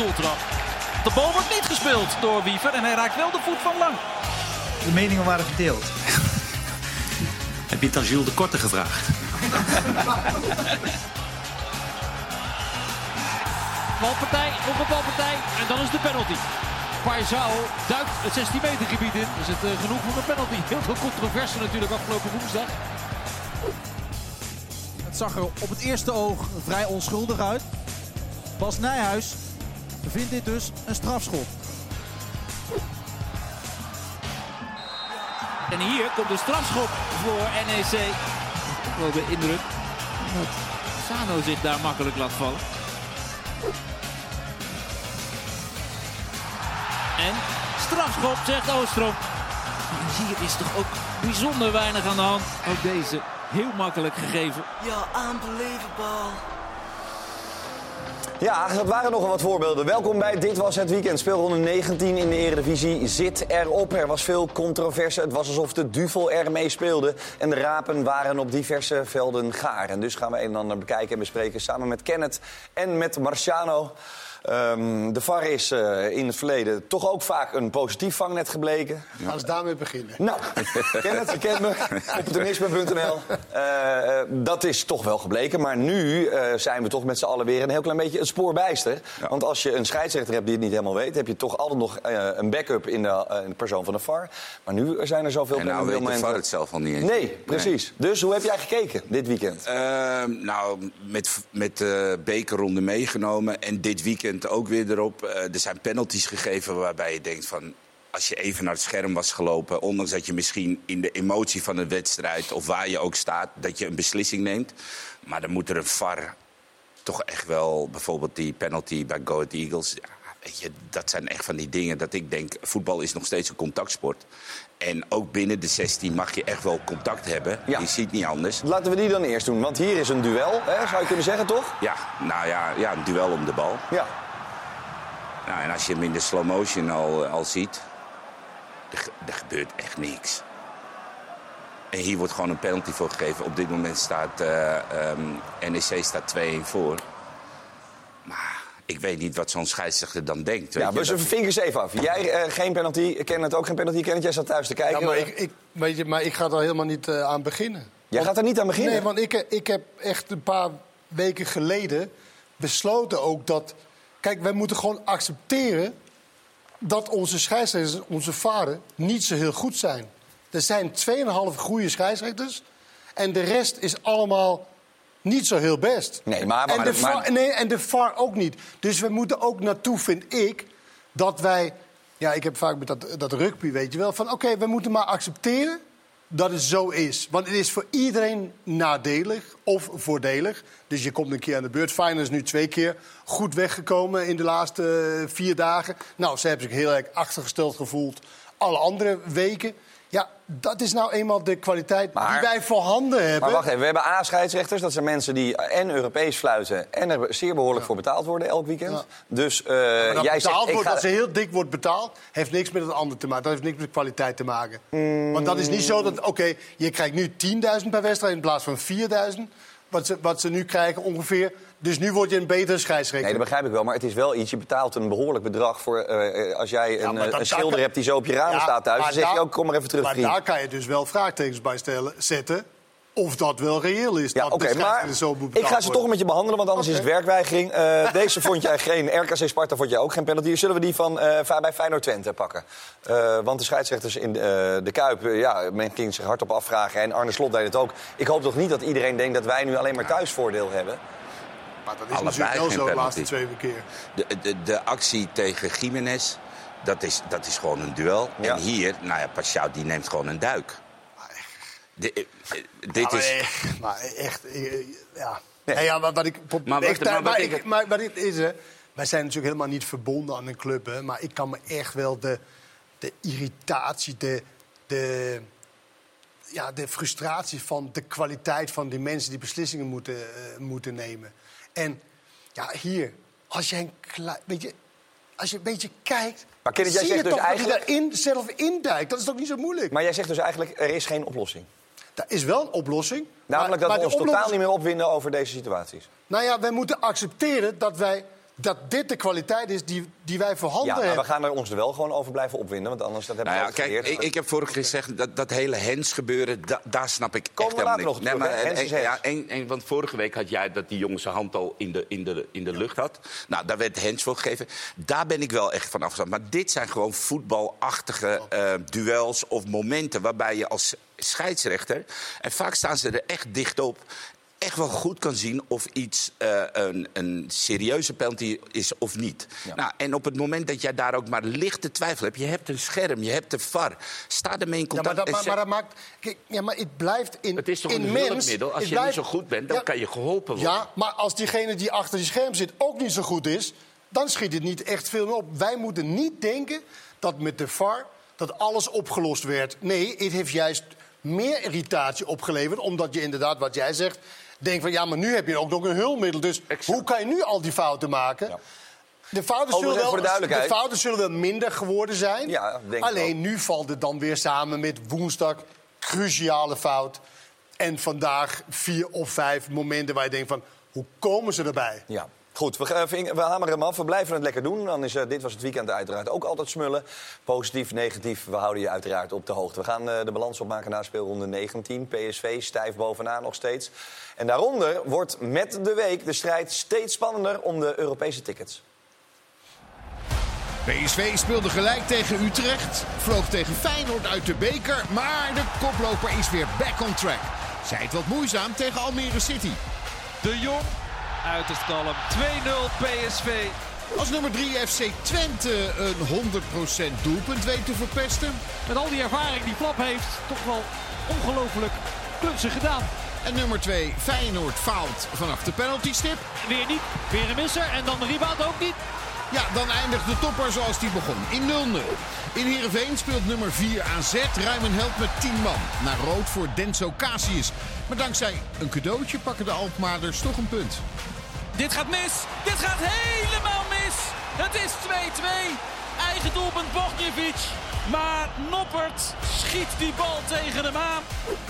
doeltrap. De bal wordt niet gespeeld door Wiever en hij raakt wel de voet van Lang. De meningen waren verdeeld. Heb je het aan Jules de Korte gevraagd? Balpartij op een balpartij en dan is de penalty. Paisao duikt het 16 meter gebied in. Is het uh, genoeg voor een penalty? Heel veel controverse natuurlijk afgelopen woensdag. Het zag er op het eerste oog vrij onschuldig uit. Bas Nijhuis vindt dit dus een strafschop. En hier komt de strafschop voor NEC. Ik wel de indruk dat Sano zich daar makkelijk laat vallen. En strafschop, zegt Oostrom. En hier is toch ook bijzonder weinig aan de hand. Ook deze heel makkelijk gegeven. You're unbelievable. Ja, dat waren nogal wat voorbeelden. Welkom bij Dit Was Het Weekend. Speelronde 19 in de Eredivisie zit erop. Er was veel controverse. Het was alsof de duvel er mee speelde. En de rapen waren op diverse velden gaar. En dus gaan we een en ander bekijken en bespreken samen met Kenneth en met Marciano. Um, de VAR is uh, in het verleden toch ook vaak een positief vangnet gebleken. Ja. Laten we daarmee beginnen. Nou, je kent me, opportunisme.nl. Uh, dat is toch wel gebleken. Maar nu uh, zijn we toch met z'n allen weer een heel klein beetje het spoor bijster. Ja. Want als je een scheidsrechter hebt die het niet helemaal weet... heb je toch altijd nog een backup in de, in de, persoon van de VAR. Maar nu zijn er zoveel... En nou weet de VAR het zelf al niet eens. Nee, precies. Nee. Dus hoe heb jij gekeken dit weekend? Ehm, nou, met, met de bekerronde meegenomen en dit weekend ook weer erop. Uh, er zijn penalties gegeven waarbij je denkt van... als je even naar het scherm was gelopen... ondanks dat je misschien in de emotie van de wedstrijd... of waar je ook staat, dat je een beslissing neemt. Maar dan moet er een VAR toch echt wel... bijvoorbeeld die penalty bij Go Ahead Eagles... Ja, weet je, dat zijn echt van die dingen dat ik denk... voetbal is nog steeds een contactsport. En ook binnen de 16 mag je echt wel contact hebben. Ja. Je ziet niet anders. Laten we die dan eerst doen, want hier is een duel, hè, zou je kunnen zeggen, toch? Ja, nou ja, ja een duel om de bal. Ja. Nou, en als je hem in de slow motion al, al ziet, er, er gebeurt echt niks. En hier wordt gewoon een penalty voor gegeven. Op dit moment staat uh, um, NEC staat 2-1 voor. Maar ik weet niet wat zo'n scheidsrechter dan denkt. Ja, maar dat... vingers even af. Jij uh, geen penalty, ken het ook geen penalty. Ken het, jij zat thuis te kijken. Ja, maar, ik, ik, weet je, maar ik ga er helemaal niet uh, aan beginnen. Jij gaat er niet aan beginnen? Nee, want ik, ik heb echt een paar weken geleden besloten ook dat... Kijk, wij moeten gewoon accepteren dat onze scheidsrechters, onze varen, niet zo heel goed zijn. Er zijn 2,5 goede scheidsrechters en de rest is allemaal niet zo heel best. Nee, maar, maar, en, de maar, VAR, nee, en de VAR ook niet. Dus we moeten ook naartoe, vind ik, dat wij... Ja, ik heb vaak met dat, dat rugby, weet je wel, van oké, okay, we moeten maar accepteren dat het zo is. Want het is voor iedereen nadelig of voordelig. Dus je komt een keer aan de beurt. Feyenoord is nu twee keer goed weggekomen in de laatste vier dagen. Nou, ze hebben zich heel erg achtergesteld gevoeld alle andere weken. Ja, dat is nou eenmaal de kwaliteit maar, die wij voorhanden hebben. Maar wacht even, we hebben A-scheidsrechters. Dat zijn mensen die en Europees fluiten... en er zeer behoorlijk ja. voor betaald worden elk weekend. Ja. Dus uh, dat jij betaald zegt... Wordt, ga... Dat ze heel dik wordt betaald, heeft niks met het andere te maken. Dat heeft niks met kwaliteit te maken. Mm. Want dat is niet zo dat, oké, okay, je krijgt nu 10.000 per wedstrijd in plaats van 4.000... Wat ze, wat ze nu krijgen ongeveer. Dus nu word je een betere scheidsrechter. Nee, dat begrijp ik wel. Maar het is wel iets. Je betaalt een behoorlijk bedrag voor. Uh, als jij ja, een, dat, een schilder hebt die zo op je ramen ja, staat thuis. Dan zeg je ook: kom maar even terug. Maar vriend. daar kan je dus wel vraagtekens bij stellen, zetten. Of dat wel reëel is. Ja, oké, okay, maar zo ik ga ze toch met je behandelen, want anders okay. is het werkweigering. Uh, deze vond jij geen. RKC Sparta vond jij ook geen penalty. Zullen we die van uh, bij Feyenoord Twente pakken? Uh, want de scheidsrechters in de, de Kuip, ja, men ging zich hardop afvragen. En Arne Slot deed het ook. Ik hoop toch niet dat iedereen denkt dat wij nu alleen maar thuisvoordeel hebben. Maar dat is Allebei natuurlijk wel zo de laatste twee keer. De, de, de actie tegen Jiménez, dat is, dat is gewoon een duel. Ja. En hier, nou ja, Pashao die neemt gewoon een duik. De, dit maar, is... Maar echt, ja. Nee. Nee, ja maar wat ik... Maar, echt, maar, maar, ik, maar, maar dit is, hè, wij zijn natuurlijk helemaal niet verbonden aan een club, hè, maar ik kan me echt wel de, de irritatie, de, de, ja, de frustratie van de kwaliteit van die mensen die beslissingen moeten, uh, moeten nemen. En ja, hier, als je een klein beetje, als je een beetje kijkt. Maar Kenneth, jij zie zegt je dus toch eigenlijk. dat je daarin zelf induikt. Dat is toch niet zo moeilijk? Maar jij zegt dus eigenlijk: er is geen oplossing. Er is wel een oplossing. Namelijk maar, dat we ons totaal niet meer opwinden over deze situaties. Nou ja, wij moeten accepteren dat wij dat dit de kwaliteit is die, die wij voorhanden Ja, maar we hebben. gaan er ons er wel gewoon over blijven opwinden. Want anders dat hebben Nou we ja, al kijk, ik, ik heb vorige keer gezegd dat dat hele hens gebeuren, da- daar snap ik Komen echt we helemaal niks. terug, hè? en- en- ja, hens. en- en- want vorige week had jij dat die jongen zijn hand al in de, in de, in de lucht had. Nou, daar werd hens voor gegeven. Daar ben ik wel echt van afgestapt. Maar dit zijn gewoon voetbalachtige eh, duels of momenten waarbij je als scheidsrechter, en vaak staan ze er echt dicht op, echt wel goed kan zien of iets eh, een, een serieuze penalty is of niet. Nou, en op het moment dat jij daar ook maar lichte twijfel hebt... je hebt een scherm, je hebt de VAR, sta ermee in Ja, maar contact... dat, maar, maar dat maakt. Kijk, ja, maar het blijft in. het is toch in een hulpmiddel? Als het je blijft- niet zo goed bent, dan Ja, kan je geholpen worden. Ja, maar als diegene die achter die scherm zit ook niet zo goed is, dan schiet het niet echt veel meer op. Wij moeten niet denken dat met de VAR dat alles opgelost werd. Nee, het heeft juist meer irritatie opgeleverd, omdat je inderdaad, wat jij zegt, denkt van ja, maar nu heb je ook nog een hulpmiddel. Dus Exact. hoe kan je nu al die fouten maken? De fouten, zullen wel, voor de de fouten zullen wel minder geworden zijn. Ja, denk ik Alleen nu valt het dan weer samen met woensdag cruciale fout. En vandaag vier of vijf momenten waar je denkt van... hoe komen ze erbij? Ja. Goed, we, gaan- ving- we hameren hem af. We blijven het lekker doen. Dan is, eh, dit was het weekend uiteraard ook altijd smullen. Positief, negatief. We houden je uiteraard op de hoogte. We gaan eh, de balans opmaken na speelronde 19. PSV stijf bovenaan nog steeds. En daaronder wordt met de week de strijd steeds spannender om de Europese tickets. PSV speelde gelijk tegen Utrecht, vloog tegen Feyenoord uit de beker, maar de koploper is weer back on track. Zij het wat moeizaam tegen Almere City. De Jong, uiterst kalm. 2-0 PSV. Als nummer 3 FC Twente een 100% doelpunt weet te verpesten. Met al die ervaring die Flap heeft, toch wel ongelooflijk kunstig gedaan. En nummer 2 Feyenoord faalt vanaf de penaltystip. Weer niet, weer een misser en dan de rebound ook niet. Ja, dan eindigt de topper zoals die begon, in 0-0. In Heerenveen speelt nummer 4 AZ ruim een held met 10 man. Naar rood voor Denso Casius. Maar dankzij een cadeautje pakken de Alkmaarders toch een punt. Dit gaat mis. Dit gaat helemaal mis. Het is 2-2. Eigen doelpunt Bogjevic. Maar Noppert schiet die bal tegen hem aan.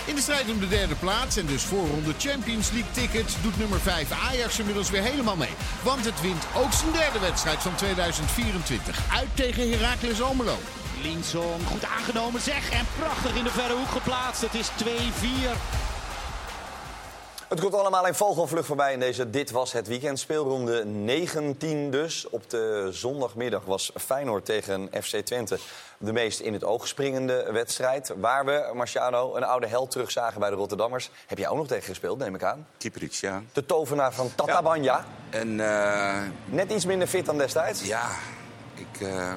In de strijd om de derde plaats en dus voorronde Champions League ticket doet nummer 5 Ajax inmiddels weer helemaal mee. Want het wint ook zijn derde wedstrijd van 2024 uit tegen Heracles Almelo. Linson, goed aangenomen zeg. En prachtig in de verre hoek geplaatst. Het is 2-4. Het komt allemaal in vogelvlucht voorbij in deze Dit Was Het Weekend. Speelronde 19 dus. Op de zondagmiddag was Feyenoord tegen FC Twente de meest in het oog springende wedstrijd. Waar we, Marciano, een oude held terugzagen bij de Rotterdammers. Heb jij ook nog tegen gespeeld, neem ik aan? Kieperich, ja. De tovenaar van Tatabanya. En eh, Net iets minder fit dan destijds. ja, ik, eh,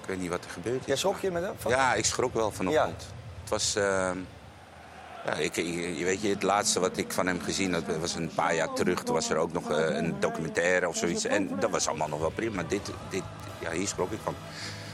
ik weet niet wat er gebeurd is. Jij schrok je met hem? Ja, ik schrok wel vanochtend. Het was... eh, ja, ik, je weet je, het laatste wat ik van hem gezien had, was een paar jaar terug. Toen was er ook nog eh, een documentaire of zoiets. En dat was allemaal nog wel prima. Maar dit, dit, ja, hier schrok ik van.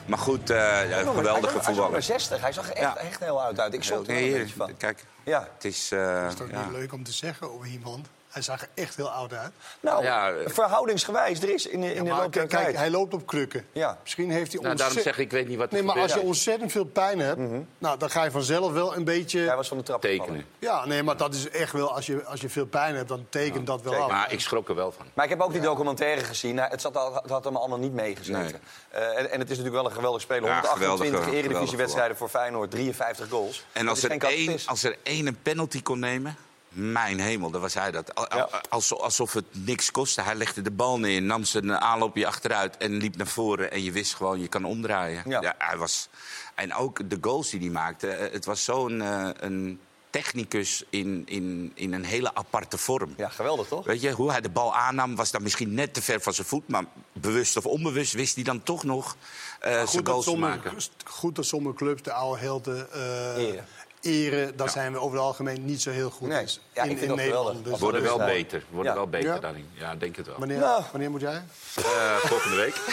Maar goed, eh, ja, Hij maar- geweldige hij voetballer. 60. Hij zag er echt, Ja. echt heel oud uit. Ik schrok er Nee, een beetje van. Kijk, Ja. het is... eh, Dat is toch ja. niet leuk om te zeggen over iemand? Hij zag er echt heel oud uit. Nou, Ja, eh, verhoudingsgewijs, er is in de, in de loop der tijd. hij loopt op krukken. Ja. Misschien heeft hij Nou, daarom ontzettend... zeg ik, ik weet niet wat er Nee, maar als je ontzettend veel pijn hebt, nou, dan ga je vanzelf wel een beetje... Hij was van de trap tekenen. gevallen. Ja, nee, maar dat is echt wel... Als je, als je veel pijn hebt, dan tekent dat wel af. Maar ik schrok er wel van. Maar ik heb ook die documentaire gezien. Hij- Het, zat al, het had hem allemaal niet meegezeten. Nee. Eh, en, en het is natuurlijk wel een geweldig speler. Ja, 128 geweldige- eredivisiewedstrijden voor Feyenoord, 53 goals. En als er, één, als er één een penalty kon nemen, mijn hemel, dan was hij dat. Al- al- Ja. als- alsof het niks kostte. Hij legde de bal neer, nam zijn aanloopje achteruit en liep naar voren. En je wist gewoon, je kan omdraaien. Ja. hij was, en ook de goals die hij maakte. eh, Het was zo'n eh, een technicus in, in, in een hele aparte vorm. Ja, geweldig toch? Weet je, hoe hij de bal aannam was dan misschien net te ver van zijn voet. Maar bewust of onbewust wist hij dan toch nog eh, zijn dat goals te maken. goed dat sommige clubs de oude helden eh, Eren. Eren. Daar zijn we over het algemeen niet zo heel goed Nee. in, Ja, ik in, in Nederland. Dus, Worden wel beter, worden Ja. wel beter Ja? daarin. Ja, denk het wel. wanneer, Nou. wanneer moet jij? Eh, volgende week.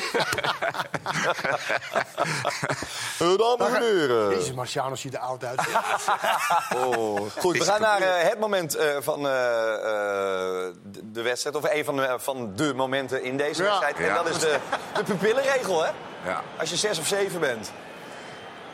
Dan gebeuren. Jezus, Marciano ziet er oud uit. Goed, we gaan naar eh, het moment eh, van eh, eh, de, de wedstrijd. Of een van de, van de momenten in deze Ja. wedstrijd. En Ja. dat is de, de pupillenregel, hè? Ja. Als je zes of zeven bent.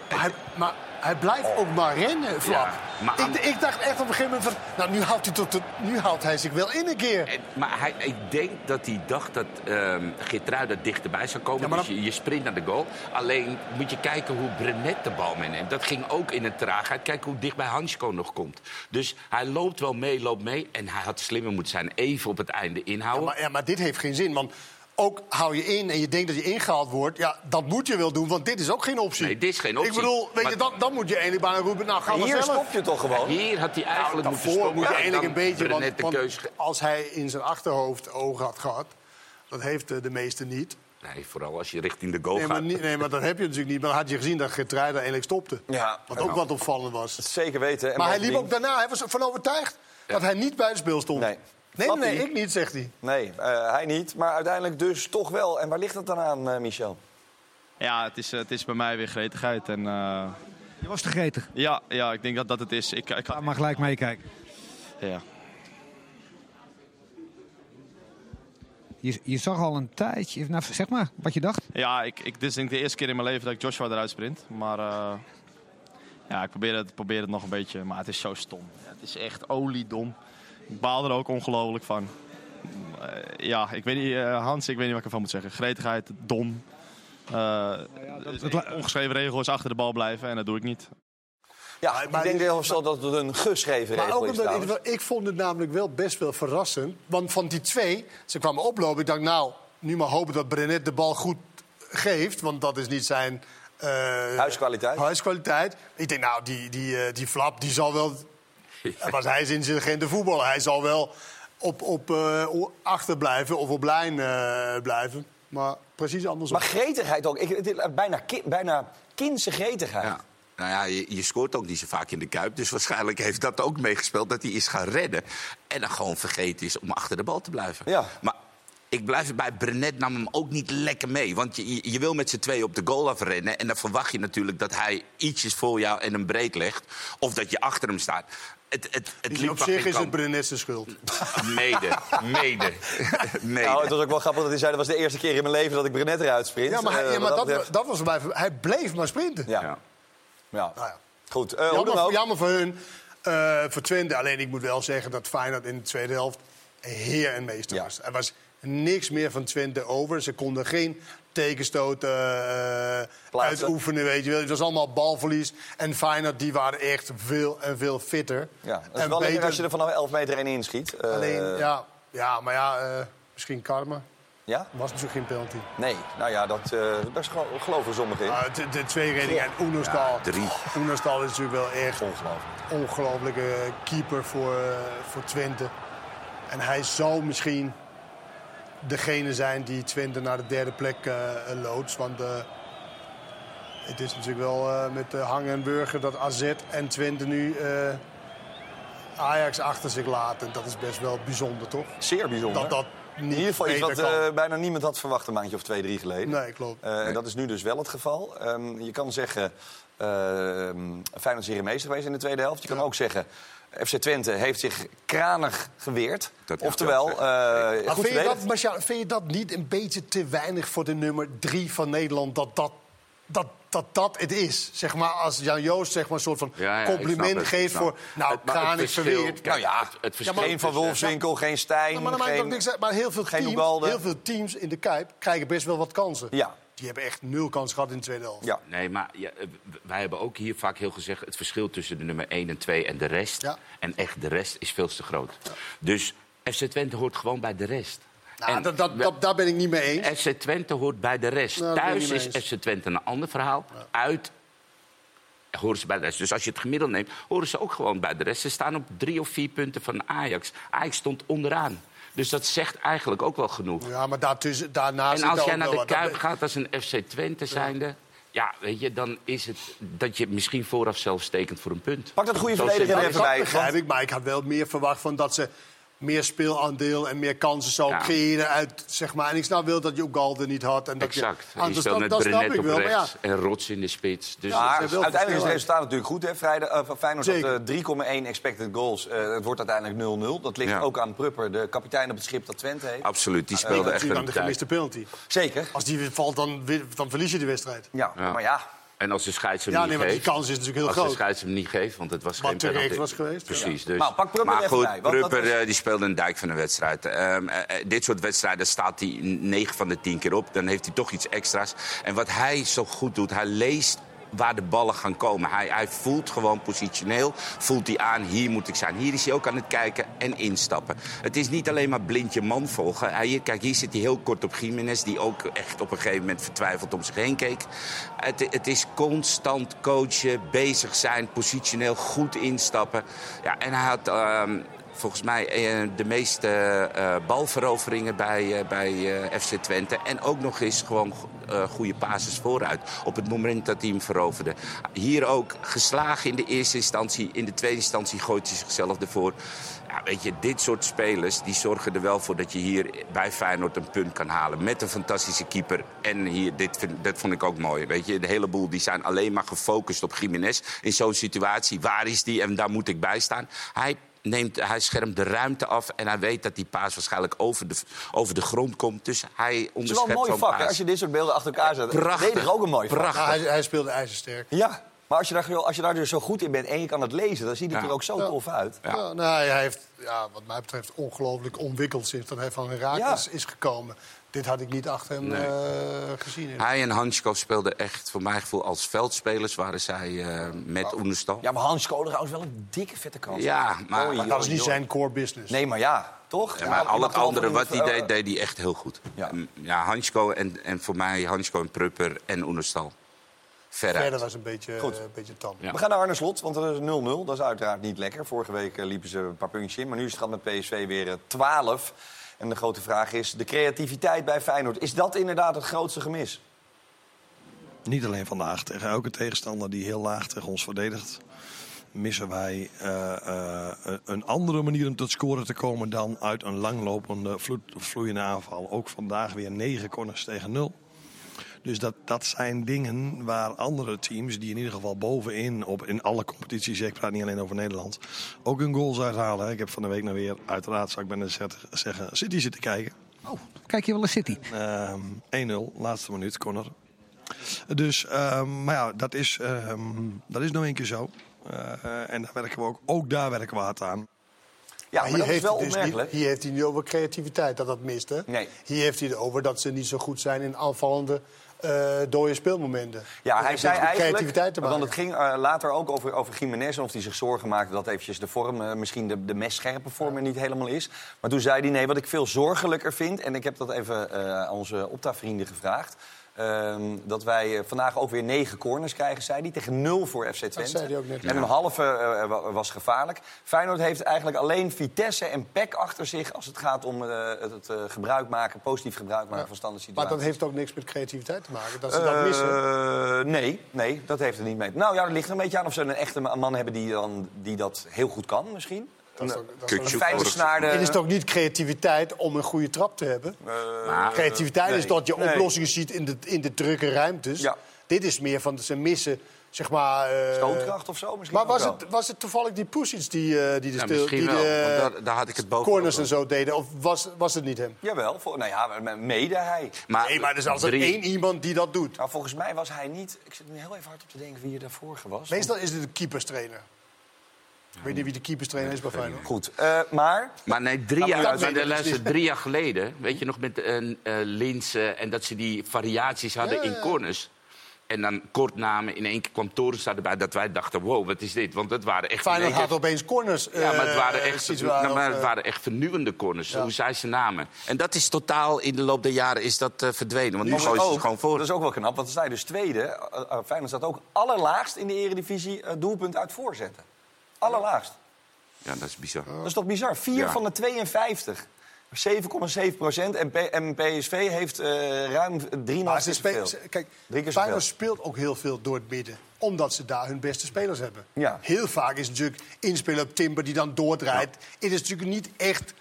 Maar, hij- maar hij blijft ook maar rennen, Flap. Ja, maar aan- ik, ik dacht echt op een gegeven moment van... Nou, nu houdt hij, tot de, nu houdt hij zich wel in een keer. En- maar hij, ik denk dat hij dacht dat ehm Geertruida dichterbij zou komen. Ja, maar dus je, je sprint naar de goal. Alleen moet je kijken hoe Brenet de bal meeneemt. Dat ging ook in een traagheid. Kijk hoe dicht bij Hansko nog komt. Dus hij loopt wel mee, loopt mee. En hij had slimmer moeten zijn. Even op het einde Ja, inhouden. maar, ja, maar dit heeft geen zin, want... Ook hou je in en je denkt dat je ingehaald wordt. Ja, dat moet je wel doen, want dit is ook geen optie. Nee, dit is geen optie. Ik bedoel, weet Maar- je, dan, dan moet je eigenlijk bijna roepen... Nou, ga maar Hier zelf. stop je toch gewoon? Hier had hij eigenlijk moeten Daarvoor stoppen. moet je en eigenlijk een beetje... Want, Brenet de want keuze ge- als hij in zijn achterhoofd ogen had gehad... dat heeft eh, de meeste niet. Nee, vooral als je richting de goal Nee maar, gaat. niet- nee, maar dat heb je natuurlijk niet. Maar dan had je gezien dat Geertruida eigenlijk stopte. Ja, Wat ook wat opvallend was. zeker weten. En Maar hij liep ook daarna, hij was ervan overtuigd... dat hij niet bij het spel stond. Nee. Nee, nee, ik niet, zegt hij. Nee, eh, hij niet. Maar uiteindelijk dus toch wel. En waar ligt het dan aan, eh, Michel? Ja, het is, het is bij mij weer gretigheid. En, eh, Je was te gretig. ja, ja, ik denk dat dat het is. Ik, ik, Ga maar gelijk meekijken. ja. Je, je zag al een tijdje... Nou, zeg maar, wat je dacht. ja ik, ik, dit is denk ik de eerste keer in mijn leven dat ik Joshua eruit sprint. Maar eh, ja, ik probeer het, probeer het nog een beetje. Maar het is zo stom. Ja, het is echt oliedom. Ik baal er ook ongelooflijk van. Eh, ja, ik weet niet, eh, Hans, ik weet niet wat ik ervan moet zeggen. Gretigheid, dom. Eh, ongeschreven regel is achter de bal blijven en dat doe ik niet. Ja, Maar- ik maar denk zelfs wel dat het een geschreven Maar regel ook is omdat, trouwens. ik, ik vond het namelijk wel best wel verrassend. Want van die twee, ze kwamen oplopen. Ik dacht, nou, nu maar hopen dat Brenet de bal goed geeft. Want dat is niet zijn... eh, Huiskwaliteit. Huiskwaliteit. Ik denk, nou, die, die, die flap, die zal wel... Was hij is in geen de voetbal. Hij zal wel op, op eh, achterblijven of op lijn eh, blijven. Maar precies andersom. Maar gretigheid ook. Ik, bijna, ki- bijna kindse gretigheid. Ja. Nou ja, je, je scoort ook niet zo vaak in de Kuip. Dus waarschijnlijk heeft dat ook meegespeeld dat hij is gaan redden. En dan gewoon vergeten is om achter de bal te blijven. Ja. Maar ik blijf erbij, Brenet nam hem ook niet lekker mee. Want je, je- wil met z'n twee op de goal afrennen. En dan verwacht je natuurlijk dat hij ietsjes voor jou en een breed legt. Of dat je achter hem staat. Het, het, het liep op zich is het kant. Brenet zijn schuld. Mede, mede, mede. Nou, het was ook wel grappig dat hij zei... dat was de eerste keer in mijn leven dat ik Brenet eruit sprint. Ja, maar, hij- Eh, ja, maar dat, betreft- dat was voor mij... Hij bleef maar sprinten. Ja. Ja. Ja. Nou ja. Goed, eh, hoe Jammer, dan ook. jammer voor hun. eh, voor Twente. Alleen ik moet wel zeggen dat Feyenoord in de tweede helft heer en meester Ja. was. Er was niks meer van Twente over. Ze konden geen tegenstoten eh, Plaatsen. uitoefenen, weet je wel. Het was allemaal balverlies. En Feyenoord, die waren echt veel en veel fitter. Ja, dat is en wel lekker beter. als je er vanaf 11 meter in inschiet. Eh, Alleen, ja, ja, maar ja, eh, misschien karma. ja? Was natuurlijk geen penalty. Nee, nou ja, dat, eh daar gelo- geloven sommigen in. Ah, de, de twee redingen en Oenerstal. drie. Oenerstal is natuurlijk wel echt Ongelooflijk. ongelofelijke keeper voor, eh, voor Twente. En hij zou misschien degene zijn die Twente naar de derde plek eh loodst. Want eh, het is natuurlijk wel eh, met uh, Hang en Burger dat AZ en Twente nu Ajax achter zich laten. Dat is best wel bijzonder, toch? Zeer bijzonder. Dat dat in ieder geval iets wat bijna niemand had verwacht een maandje of twee, drie geleden. Nee, klopt. Eh, en Dat is nu dus wel het geval. Ehm, je kan zeggen, uh, Feyenoord is hier meester geweest in de tweede helft. Je kan ook zeggen, FC Twente heeft zich kranig geweerd. Dat Oftewel, eh Maar goed vind, je dat, Marcia, vind je dat niet een beetje te weinig voor de nummer drie van Nederland? Dat dat, dat, dat, dat het is. Zeg maar, als Jan Joost zeg maar, een soort van Ja, ja, compliment het, geeft voor... het. Nou, Het- maar het kranig verschil- verweerd. kijk, Nou ja, het, het verschil Geen Van Wolfswinkel, geen Stijn, maar, het ook geen... maar heel veel, teams, heel veel teams in de Kuip krijgen best wel wat kansen. Ja, Die hebben echt nul kans gehad in de tweede helft. ja. Nee, maar ja, eh, wij hebben ook hier vaak heel gezegd... het verschil tussen de nummer 1 en 2 en de rest. Ja. En echt, de rest is veel te groot. Dus FC Twente hoort gewoon bij de rest. Nou, En dat, dat, dat, daar ben ik niet mee eens. FC Twente hoort bij de rest. Nou, Thuis is. FC Twente een ander verhaal. Uit horen ze bij de rest. Dus als je het gemiddeld neemt, horen ze ook gewoon bij de rest. Ze staan op drie of vier punten van Ajax. Ajax stond onderaan. Dus dat zegt eigenlijk ook wel genoeg. Ja, maar daartussen, daarnaast... En als jij naar de Kuip gaat als een FC Twente zijnde... Ja, weet je, dan is het dat je misschien vooraf zelfs tekent voor een punt. Pak dat goede verdediger er simpel even is Dat bij. begrijp ik, maar ik had wel meer verwacht van dat ze meer speelaandeel en meer kansen zou Ja. creëren uit, zeg maar. En ik snap wel dat je ook Galde niet had. En dat Exact. Je, anders, dat, dat snap ik op wel, maar ja. rechts en Rots in de spits. Dus uiteindelijk is het resultaat natuurlijk goed. Hè? Vrijdag, eh, Feyenoord had eh, 3,1 expected goals. Eh, het wordt uiteindelijk 0-0. Dat ligt Ja. ook aan Prupper, de kapitein op het schip dat Twente heeft. absoluut, die speelde echt een de tijd. gemiste penalty. Zeker. Als die valt, dan, dan verlies je de wedstrijd. Ja, Ja. maar ja. En als de scheids hem Ja, niet nee, maar die geeft... kans is natuurlijk heel als groot. de scheids hem niet geeft, want het was Wat geen penalty. was geweest, Precies. ja. Dus. Nou, pak Prupper maar even goed, bij, Prupper eh, die speelde een dijk van een wedstrijd. Ehm, eh, eh, dit soort wedstrijden staat hij 9 van de 10 keer op. Dan heeft hij toch iets extra's. En wat hij zo goed doet, hij leest waar de ballen gaan komen. Hij, hij voelt gewoon positioneel, voelt hij aan, hier moet ik zijn. Hier is hij ook aan het kijken en instappen. Het is niet alleen maar blind je man volgen. Hij, kijk, hier zit hij heel kort op Jiménez, die ook echt op een gegeven moment vertwijfeld om zich heen keek. Het, het is constant coachen, bezig zijn, positioneel goed instappen. Ja, en hij had... ehm, volgens mij eh, de meeste eh, balveroveringen bij, eh, bij FC Twente. En ook nog eens gewoon goede basis vooruit. Op het moment dat hij hem veroverde. Hier ook geslagen in de eerste instantie. In de tweede instantie gooit hij zichzelf ervoor. Ja, weet je, dit soort spelers die zorgen er wel voor dat je hier bij Feyenoord een punt kan halen. Met een fantastische keeper. En hier, dit, dat vond ik ook mooi. Weet je, de hele boel die zijn alleen maar gefocust op Jiménez. In zo'n situatie, waar is die en daar moet ik bij staan. Hij neemt, hij schermt de ruimte af en hij weet dat die paas waarschijnlijk over de, over de grond komt. Dus hij Het is wel onderschept een mooi vak, hè, als je dit soort beelden achter elkaar zet. Prachtig. Ook een mooi vak. Prachtig. Ja, hij, hij speelde ijzersterk. Ja, maar als je, daar, als je daar dus zo goed in bent en je kan het lezen... dan ziet het Ja. er ook zo tof uit. Ja. Ja, nou, hij heeft, ja, wat mij betreft, ongelooflijk ontwikkeld sinds dat hij van Herakles Ja. is gekomen. Dit had ik niet achter hem Nee. eh, gezien. Hij en Hansko speelden echt, voor mijn gevoel, als veldspelers waren zij eh, met Oenestal. Ja, maar Hans Kolen trouwens wel een dikke vette kans. Ja, maar- dat is niet zijn core business. Nee, maar ja, toch? Ja, maar Ja, al het andere wat hij die- deed, deed hij echt heel goed. Ja. Ja, Hansko en, en voor mij Hansko en Prupper en Oenestal. Veruit. Verder was een beetje, Goed. eh, een beetje tam. Ja. We gaan naar Arne Slot, want er is 0-0. Dat is uiteraard niet lekker. Vorige week eh, liepen ze een paar puntjes in. Maar nu is het gaat met PSV weer eh, 12. En de grote vraag is, de creativiteit bij Feyenoord... is dat inderdaad het grootste gemis? Niet alleen vandaag. Tegen elke tegenstander die heel laag tegen ons verdedigt. Missen wij eh, eh, een andere manier om tot scoren te komen dan uit een langlopende, vloe- vloeiende aanval. Ook vandaag weer 9 corners tegen 0. Dus dat, dat zijn dingen waar andere teams, die in ieder geval bovenin op in alle competities, ik praat niet alleen over Nederland, ook hun goals uithalen. Ik heb van de week nou weer, uiteraard zou ik bijna zet- zeggen, City zitten kijken. Oh, kijk je wel eens City? Ehm 1-0, laatste minuut, corner. Dus, ehm, maar ja, dat is, ehm, dat is nou een keer zo. Eh, en daar werken we ook, ook daar werken we hard aan. Ja, Maar hier, is heeft dus niet, hier heeft hij niet over creativiteit, dat dat mist. Hè? Nee. Hier heeft hij het over dat ze niet zo goed zijn in aanvallende eh dode speelmomenten. Ja, Dat hij zei eigenlijk, creativiteit te want het ging eh, later ook over, over Jiménez... en of hij zich zorgen maakte dat eventjes de vorm, eh, misschien de, de messcherpe vorm er niet helemaal is. Maar toen zei hij, nee, wat ik veel zorgelijker vind... en ik heb dat even aan onze Opta-vrienden gevraagd... ehm, dat wij eh, vandaag ook weer negen corners krijgen, zei hij, tegen nul voor FC Twente. zei hij ook net. En een halve eh, wa- was gevaarlijk. Feyenoord heeft eigenlijk alleen Vitesse en PEC achter zich... als het gaat om eh, het, eh, gebruik maken, positief gebruik maken van standaard Maar situaties. dat heeft ook niks met creativiteit te maken, dat ze dat missen. Eh, nee, nee, dat heeft er niet mee. Nou ja, dat ligt er een beetje aan of ze een echte ma- man hebben die, dan, die dat heel goed kan, misschien. Dat is ook- dat de... Het is toch niet creativiteit om een goede trap te hebben? Maar- creativiteit is nee, dat je nee. oplossingen ziet in de, in de drukke ruimtes. Ja. Dit is meer van ze missen, zeg maar... eh, Stootkracht of zo misschien Maar was het, was het toevallig die Pusic die, eh, die de, Ja, die wel, de daar, daar had ik het boven corners over. en zo deden? Of was, was het niet hem? Jawel, voor, nou ja, mede hij. Maar, Nee, maar er is altijd drie- één iemand die dat doet. Nou, volgens mij was hij niet... Ik zit nu heel even hard op te denken wie er daarvoor was. Meestal is het de keeperstrainer. Ik weet niet wie de keeperstrainer is bij Feyenoord. Goed, eh, maar... Maar nee, drie jaar, maar de dus drie jaar geleden, weet je nog, met een eh Linsen en dat ze die variaties hadden Ja, in corners. En dan kort namen, in één keer kwam Torenstad erbij, dat wij dachten, wow, wat is dit? Want het waren echt... Feyenoord keer- had opeens corners. Ja, maar het waren eh, echt, nou, maar het waren echt vernieuwende corners, Ja. hoe zij ze namen. En dat is totaal in de loop der jaren is dat, verdwenen. Want nu gooien ze ook, het gewoon voor. Dat is ook wel knap, want dan sta je dus tweede. Eh, Feyenoord staat ook allerlaagst in de eredivisie doelpunt uit voorzetten. Allerlaagst. Ja, dat is bizar. Dat is toch bizar? 4 Ja. van de 52. 7,7 procent. En, P- en PSV heeft eh, ruim drie Maar maal ze zoveel. spelen, ze- kijk. Feyenoord speelt ook heel veel door het midden. Omdat ze daar hun beste spelers hebben. Ja. Heel vaak is het natuurlijk inspelen op Timber die dan doordraait. Het is natuurlijk niet echt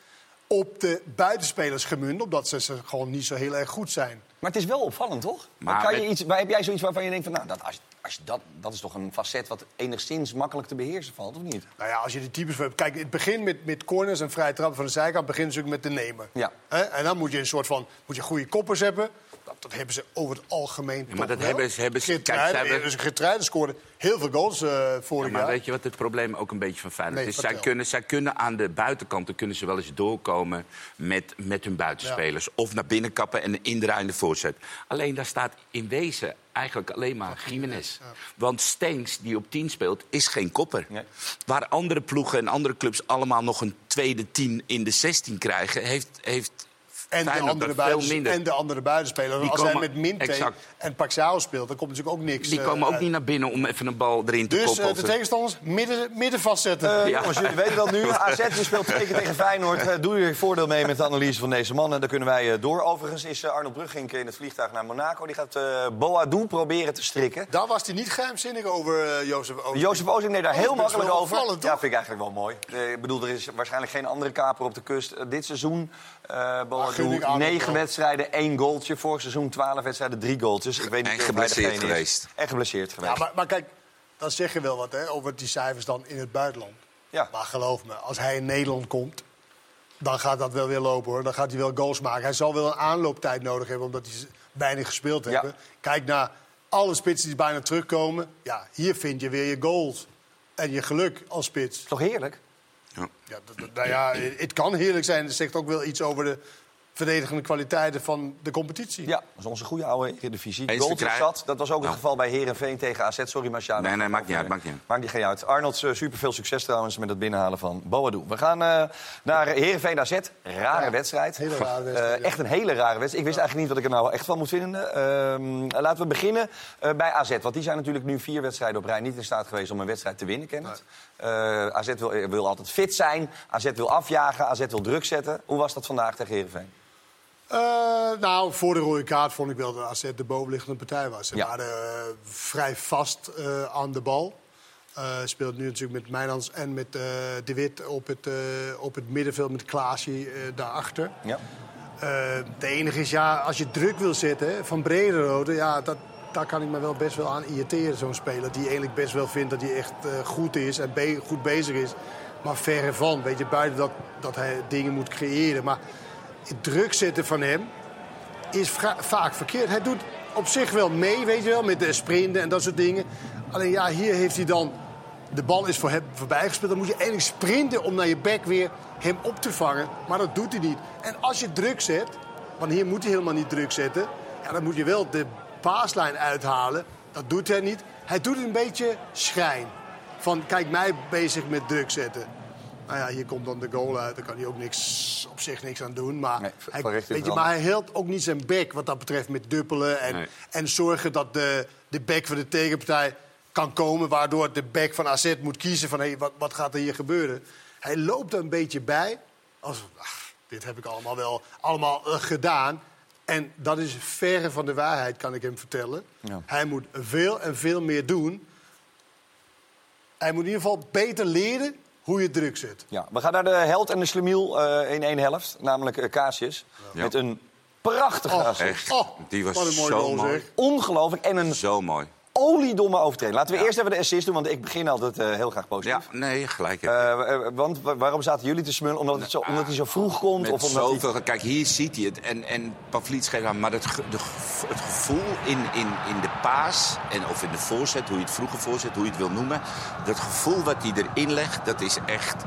op de buitenspelers gemunt. Omdat ze, ze gewoon niet zo heel erg goed zijn. Maar het is wel opvallend, toch? Maar kan je met- iets, maar heb jij zoiets waarvan je denkt van... Nou, dat, als, je dat, dat is toch een facet wat enigszins makkelijk te beheersen valt, of niet? Nou ja, als je de types. Kijk, het begin met, met corners en vrije trappen van de zijkant begint natuurlijk met de nemer. Ja. En dan moet je een soort van moet je goede koppers hebben. Dat, dat hebben ze over het algemeen Ja, maar toch dat wel. hebben ze- hebben ze- kijk, ze Geertruiden- hebben- dus Geertruiden scoorde heel veel goals eh vorig Ja, maar jaar. weet je wat het probleem ook een beetje van Feyenoord Nee, is? Zij kunnen, zij kunnen aan de buitenkanten kunnen ze wel eens doorkomen met, met hun buitenspelers. Of naar binnen kappen en een indraaiende voorzet. Alleen daar staat in wezen eigenlijk alleen maar Jiménez. Want Stenks, die op 10 speelt, is geen kopper. Waar andere ploegen en andere clubs allemaal nog een tweede 10 in de 16 krijgen... heeft, heeft En de, andere dat veel buiten, minder. en de andere buitenspelers. Die Als hij met Minte exact. en Paxiao speelt, dan komt natuurlijk ook niks Die eh, komen ook uit. niet naar binnen om even een bal erin te Dus koppen. eh, of de te- tegenstanders midden, midden vastzetten. Eh, Jongens, jullie weten dat nu. AZ die speelt twee keer tegen Feyenoord. Eh, doe je voordeel mee met de analyse van deze mannen. Dan kunnen wij eh, door. Overigens is Arnold Bruggink in het vliegtuig naar Monaco. Die gaat eh Boadou proberen te strikken. Daar was hij niet geheimzinnig over, Jozef Oosting. Jozef Ozing deed daar Oh, heel best makkelijk wel over. opvallend, Ja, vind ik eigenlijk wel mooi. Eh, ik bedoel, er is waarschijnlijk geen andere kaper op de kust. Dit seizoen, eh Boadou, Arnold negen wel. wedstrijden, één goaltje. Vorig seizoen twaalf wedstrijden, drie goaltjes. Ik weet niet En of hij geblesseerd geweest. En geblesseerd geweest. Ja, maar, maar kijk, dan zeg je wel wat hè, over die cijfers dan in het buitenland. Ja. Maar geloof me, als hij in Nederland komt, dan gaat dat wel weer lopen hoor. Dan gaat hij wel goals maken. Hij zal wel een aanlooptijd nodig hebben, omdat hij weinig gespeeld Ja. hebben. Kijk naar alle spitsen die bijna terugkomen. Ja, hier vind je weer je goals. En je geluk als spits. Toch heerlijk? Ja, dat- nou ja, het kan heerlijk zijn. Dat zegt ook wel iets over de verdedigende kwaliteiten van de competitie. Ja, dat is onze goede oude Eredivisie. Krijgen. zat. Dat was ook het Ja. geval bij Herenveen tegen AZ. Sorry, Marciano. Nee, nee, maakt niet uit, maakt niet uit. Maakt niet geen uit. Arnold, uh, super veel succes trouwens met het binnenhalen van Boadou. We gaan eh, naar Herenveen AZ. Rare wedstrijd. hele rare wedstrijd, Eh, ja. Echt een hele rare wedstrijd. Ik wist eigenlijk niet wat ik er nou echt van moet vinden. Ehm, laten we beginnen eh, bij AZ. Want die zijn natuurlijk nu vier wedstrijden op rij niet in staat geweest om een wedstrijd te winnen, Kenneth. Eh, AZ wil, wil altijd fit zijn. AZ wil afjagen. AZ wil druk zetten. Hoe was dat vandaag tegen Herenveen? Eh, nou, voor de rode kaart vond ik wel dat AZ de bovenliggende partij was. Ze Ja. waren eh, vrij vast eh, aan de bal. Speelt nu natuurlijk met Mijnans en met De Wit op het, op het middenveld met Klaasje daarachter. Ja. De enige is, ja, als je druk wil zetten van Brederode... Ja, dat, daar kan ik me wel best wel aan irriteren, zo'n speler. Die eigenlijk best wel vindt dat hij echt goed is en be- goed bezig is. Maar verre van, weet je, buiten dat, dat hij dingen moet creëren. Maar het druk zetten van hem is vaak verkeerd. Hij doet op zich wel mee, weet je wel, met de sprinten en dat soort dingen. Alleen ja, hier heeft hij dan... De bal is voor hem voorbij gespeeld. Dan moet je eigenlijk sprinten om naar je back weer hem op te vangen. Maar dat doet hij niet. En als je druk zet, want hier moet hij helemaal niet druk zetten... Ja, dan moet je wel de paaslijn uithalen. Dat doet hij niet. Hij doet een beetje schijn. Van, kijk mij bezig met druk zetten. Nou ja, hier komt dan de goal uit. Daar kan hij ook niks, zich niks aan doen. Maar, Nee, hij, weet je, maar hij hield ook niet zijn bek wat dat betreft met duppelen. En, Nee. en zorgen dat de, de bek van de tegenpartij kan komen. Waardoor de bek van AZ moet kiezen van hé, wat, wat gaat er hier gebeuren. Hij loopt er een beetje bij. Als, ach, dit heb ik allemaal wel allemaal eh, gedaan. En dat is verre van de waarheid, kan ik hem vertellen. Ja. Hij moet veel en veel meer doen. Hij moet in ieder geval beter leren hoe je druk zet. Ja, we gaan naar de held en de slemiel eh, in één helft. Namelijk uh, Casius. Ja. Met een prachtige Oh, assist. Echt, Oh, die was zo mooi. Ongelooflijk. En een Zo mooi. Oliedomme overtreding. Laten we eerst even de assist doen, want ik begin altijd eh, heel graag positief. Ja, nee, gelijk. Eh, eh, want wa- waarom zaten jullie te smullen? Omdat, het zo, omdat hij zo vroeg komt? Met Of omdat hij... zoveel, Kijk, hier ziet hij het. En, en Pavlidis geeft aan. Maar het, ge- de, het gevoel in, in, in de paas, en, of in de voorzet, hoe je het vroege voorzet, hoe je het wil noemen. Dat gevoel wat hij erin legt, dat is echt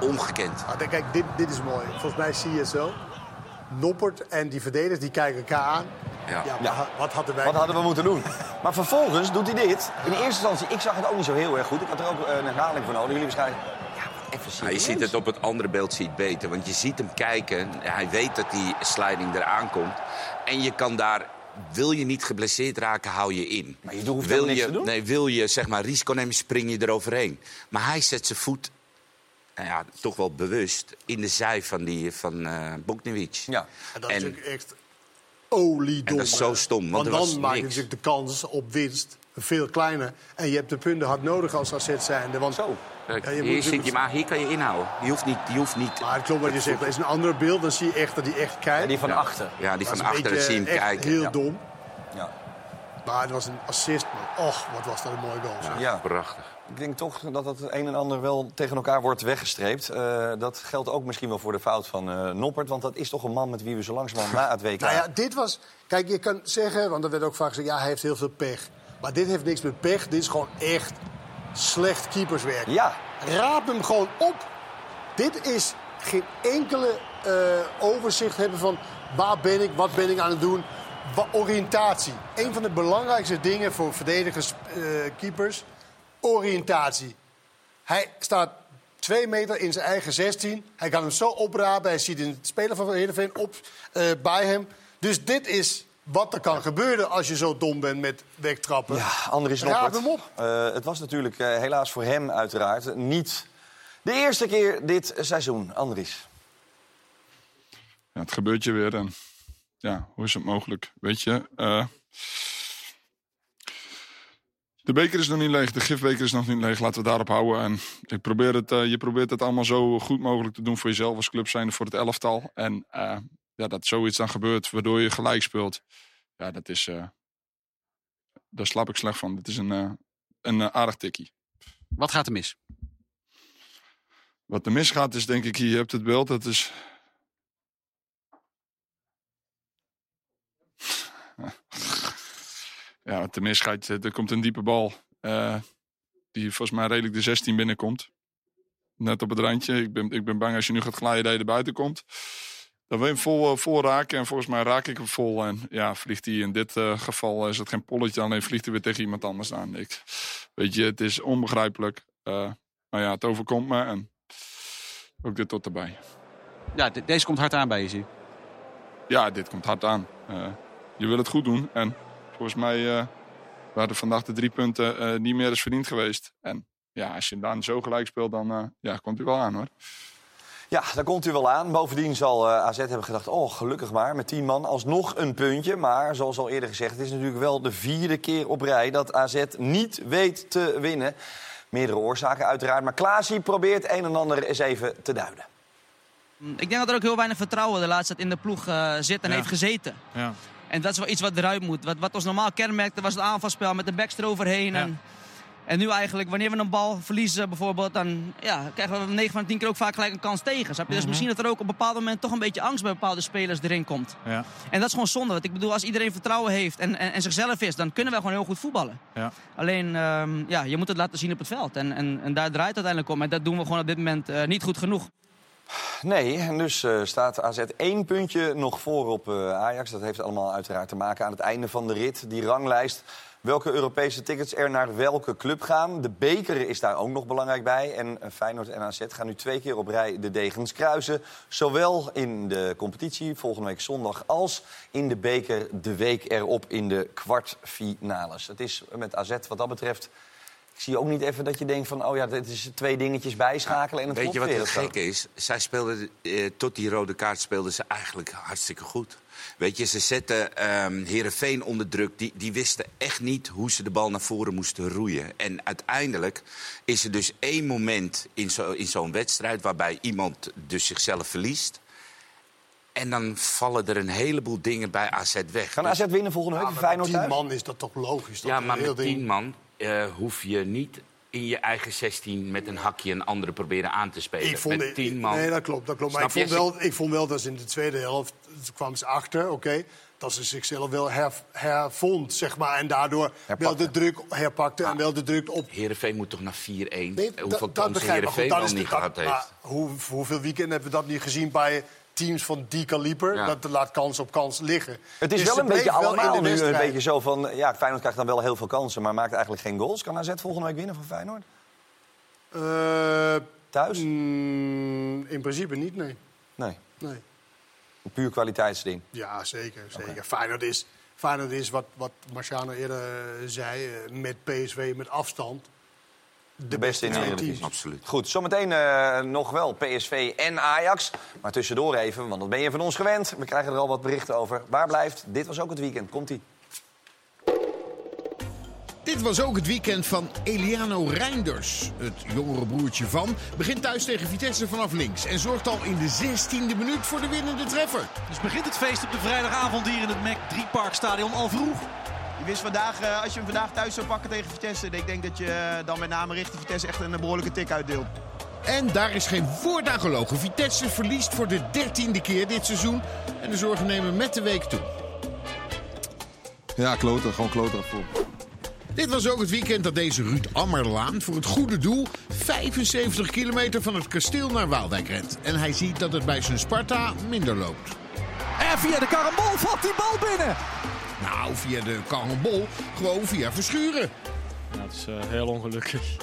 ongekend. Ah, kijk, dit, dit is mooi. Volgens mij zie je het zo. Noppert en die verdedigers die kijken elkaar aan. Ja. Ja, Ja. Wat, wat hadden wij... Wat hadden we moeten doen? Maar vervolgens doet hij dit. In eerste instantie, ik zag het ook niet zo heel erg goed. Ik had er ook eh, een herhaling van nodig. Jullie waarschijnlijk... Ja, even je ziet het op het andere beeld ziet beter. Want je ziet hem kijken. Hij weet dat die sliding eraan komt. En je kan daar... Wil je niet geblesseerd raken, hou je in. Maar je hoeft wil niks je, te doen. Nee, wil je zeg maar, risico nemen, spring je eroverheen. Maar hij zet zijn voet, nou ja, toch wel bewust, in de zij van, die, van eh Bogdanovic. Ja. En dat is En- natuurlijk echt oliedom. En dat is zo stom, want er dan maak je natuurlijk de kans op winst veel kleiner. En je hebt de punten hard nodig als AZ zijnde. Want Zo. Kijk, Ja, je hier, zit je, maar hier kan je inhouden. Je hoeft niet... Je hoeft niet Maar het klopt wat je zegt. Er is een ander beeld. Dan zie je echt dat hij echt kijkt. Ja, die van achter. ja, die Dat van achteren beetje zie je hem echt kijken. heel Ja. dom. Ja. Maar het was een assist, man. Och, wat was dat een mooie goal. Ja. Prachtig. Ik denk toch dat het een en ander wel tegen elkaar wordt weggestreept. Eh, dat geldt ook misschien wel voor de fout van eh, Noppert. Want dat is toch een man met wie we zo langzamerhand na het WK... Nou ja, dit was... Kijk, je kan zeggen, want er werd ook vaak gezegd... ja, hij heeft heel veel pech. Maar dit heeft niks met pech. Dit is gewoon echt slecht keeperswerk. Ja. Raap hem gewoon op. Dit is geen enkele eh, overzicht hebben van... waar ben ik, wat ben ik aan het doen. Wa- oriëntatie. Een van de belangrijkste dingen voor verdedigers, keepers... oriëntatie. Hij staat twee meter in zijn eigen 16. Hij kan hem zo oprapen. Hij ziet een speler van Heerenveen op eh, bij hem. Dus dit is wat er kan gebeuren als je zo dom bent met wegtrappen. Ja, Andries Raap Noppert. hem op. Eh, het was natuurlijk eh, helaas voor hem uiteraard niet de eerste keer dit seizoen. Andries. Ja, het gebeurt je weer. En ja, hoe is het mogelijk? Weet je, eh, de beker is nog niet leeg, de gifbeker is nog niet leeg. Laten we daarop houden. En ik probeer het, eh, je probeert het allemaal zo goed mogelijk te doen voor jezelf als club zijn voor het elftal. En eh, ja, dat zoiets dan gebeurt waardoor je gelijk speelt. Ja, dat is, eh, daar slaap ik slecht van. Dit is een, een aardig tikkie. Wat gaat er mis? Wat er misgaat is denk ik, je hebt het beeld, dat is... Ja, wat er misgaat, eh, er komt een diepe bal eh, die volgens mij redelijk de 16 binnenkomt. Net op het randje. Ik ben, ik ben bang als je nu gaat glijden dat je er buiten komt. Dan wil je hem vol, eh, vol raken en volgens mij raak ik hem vol. En ja, vliegt hij in dit geval is het geen polletje, alleen vliegt hij weer tegen iemand anders aan. Ik, weet je, het is onbegrijpelijk. Maar ja, het overkomt me en ook dit tot erbij. Ja, de- deze komt hard aan bij je, zie. Ja, dit komt hard aan. Je wil het goed doen. En volgens mij eh waren vandaag de drie punten eh, niet meer eens verdiend geweest. En ja, als je dan zo gelijk speelt, dan eh, ja, komt hij wel aan hoor. Ja, daar komt u wel aan. Bovendien zal AZ hebben gedacht, oh gelukkig maar, met 10 man alsnog een puntje. Maar zoals al eerder gezegd, het is natuurlijk wel de vierde keer op rij dat AZ niet weet te winnen. Meerdere oorzaken uiteraard, maar Klaasie probeert een en ander eens even te duiden. Ik denk dat er ook heel weinig vertrouwen de laatste tijd in de ploeg eh, zit en Ja. heeft gezeten. Ja. En dat is wel iets wat eruit moet. Wat, wat ons normaal kenmerkte was het aanvalspel met de backs eroverheen. Ja. En, en nu eigenlijk, wanneer we een bal verliezen bijvoorbeeld... dan ja, krijgen we 9 van de 10 keer ook vaak gelijk een kans tegen. Dus Mhm. misschien dat er ook op een bepaald moment toch een beetje angst bij bepaalde spelers erin komt. Ja. En dat is gewoon zonde. Want ik bedoel, als iedereen vertrouwen heeft en, en, en zichzelf is... dan kunnen wij gewoon heel goed voetballen. Ja. Alleen, ehm, ja, je moet het laten zien op het veld. En, en, en daar draait het uiteindelijk om. En dat doen we gewoon op dit moment eh, niet goed genoeg. Nee, en dus eh, staat AZ één puntje nog voor op eh, Ajax. Dat heeft allemaal uiteraard te maken aan het einde van de rit. Die ranglijst, welke Europese tickets er naar welke club gaan. De beker is daar ook nog belangrijk bij. En eh, Feyenoord en AZ gaan nu twee keer op rij de degens kruisen. Zowel in de competitie volgende week zondag als in de beker de week erop in de kwartfinales. Het is met AZ wat dat betreft... Ik zie ook niet even dat je denkt van, oh ja, dit is twee dingetjes bijschakelen en het Weet je wat het gekke is? Zij speelden, eh, tot die rode kaart speelden ze eigenlijk hartstikke goed. Weet je, ze zetten ehm Herenveen onder druk. Die, die wisten echt niet hoe ze de bal naar voren moesten roeien. En uiteindelijk is er dus één moment in zo- in zo'n wedstrijd... waarbij iemand dus zichzelf verliest. En dan vallen er een heleboel dingen bij AZ weg. Kan Dus- AZ winnen volgende week? Ja, Feyenoord 10 thuis? man is dat toch logisch? Dat Ja, maar met ding- tien man eh, hoef je niet in je eigen 16 met een hakje een andere proberen aan te spelen. Ik vond, met tien man. Nee, dat klopt. Dat klopt. Maar ik vond, wel, ik vond wel dat ze in de tweede helft toen kwamen ze achter, oké. dat ze zichzelf wel her, hervond, zeg maar. En daardoor wel de druk herpakte en wel de druk op. Heerenveen moet toch naar 4-1? Nee, Hoeveel kansen Heerenveen dat al niet gehad heeft? hoe, hoeveel weekenden hebben we dat niet gezien bij teams van die kaliber? Ja. Dat laat kans op kans liggen. Het is Dus wel een beetje allemaal nu een beetje zo van... Ja, Feyenoord krijgt dan wel heel veel kansen, maar maakt eigenlijk geen goals. Kan AZ volgende week winnen van Feyenoord? Eh, Thuis? mm, in principe niet, nee. Nee, nee. een puur kwaliteitsding. Ja, zeker. zeker. Feyenoord is, Feyenoord is wat, wat Marciano eerder eh, zei, eh, met PSV met afstand. De beste in de Eredivisie. Absoluut. Goed, zometeen eh, nog wel PSV en Ajax. Maar tussendoor even, want dat ben je van ons gewend. We krijgen er al wat berichten over. Waar blijft? Dit was ook het weekend. Komt-ie. Dit was ook het weekend van Eliano Reinders. Het jongere broertje van begint thuis tegen Vitesse vanaf links... en zorgt al in de 16e minuut voor de winnende treffer. Dus begint het feest op de vrijdagavond hier in het Mac 3 Park Stadion al vroeg. Je wist vandaag, eh, als je hem vandaag thuis zou pakken tegen Vitesse... ik denk dat je eh, dan met name richting Vitesse echt een behoorlijke tik uitdeelt. En daar is geen woord aan gelogen. Vitesse verliest voor de dertiende keer dit seizoen. En de zorgen nemen met de week toe. Ja, kloten. Gewoon kloten voor. Dit was ook het weekend dat deze Ruud Ammerlaan voor het goede doel 75 kilometer van het kasteel naar Waalwijk rent. En hij ziet dat het bij zijn Sparta minder loopt. En via de karambol valt die bal binnen. Nou, via de karambol, gewoon via Verschuren. Ja, het is eh, heel ongelukkig.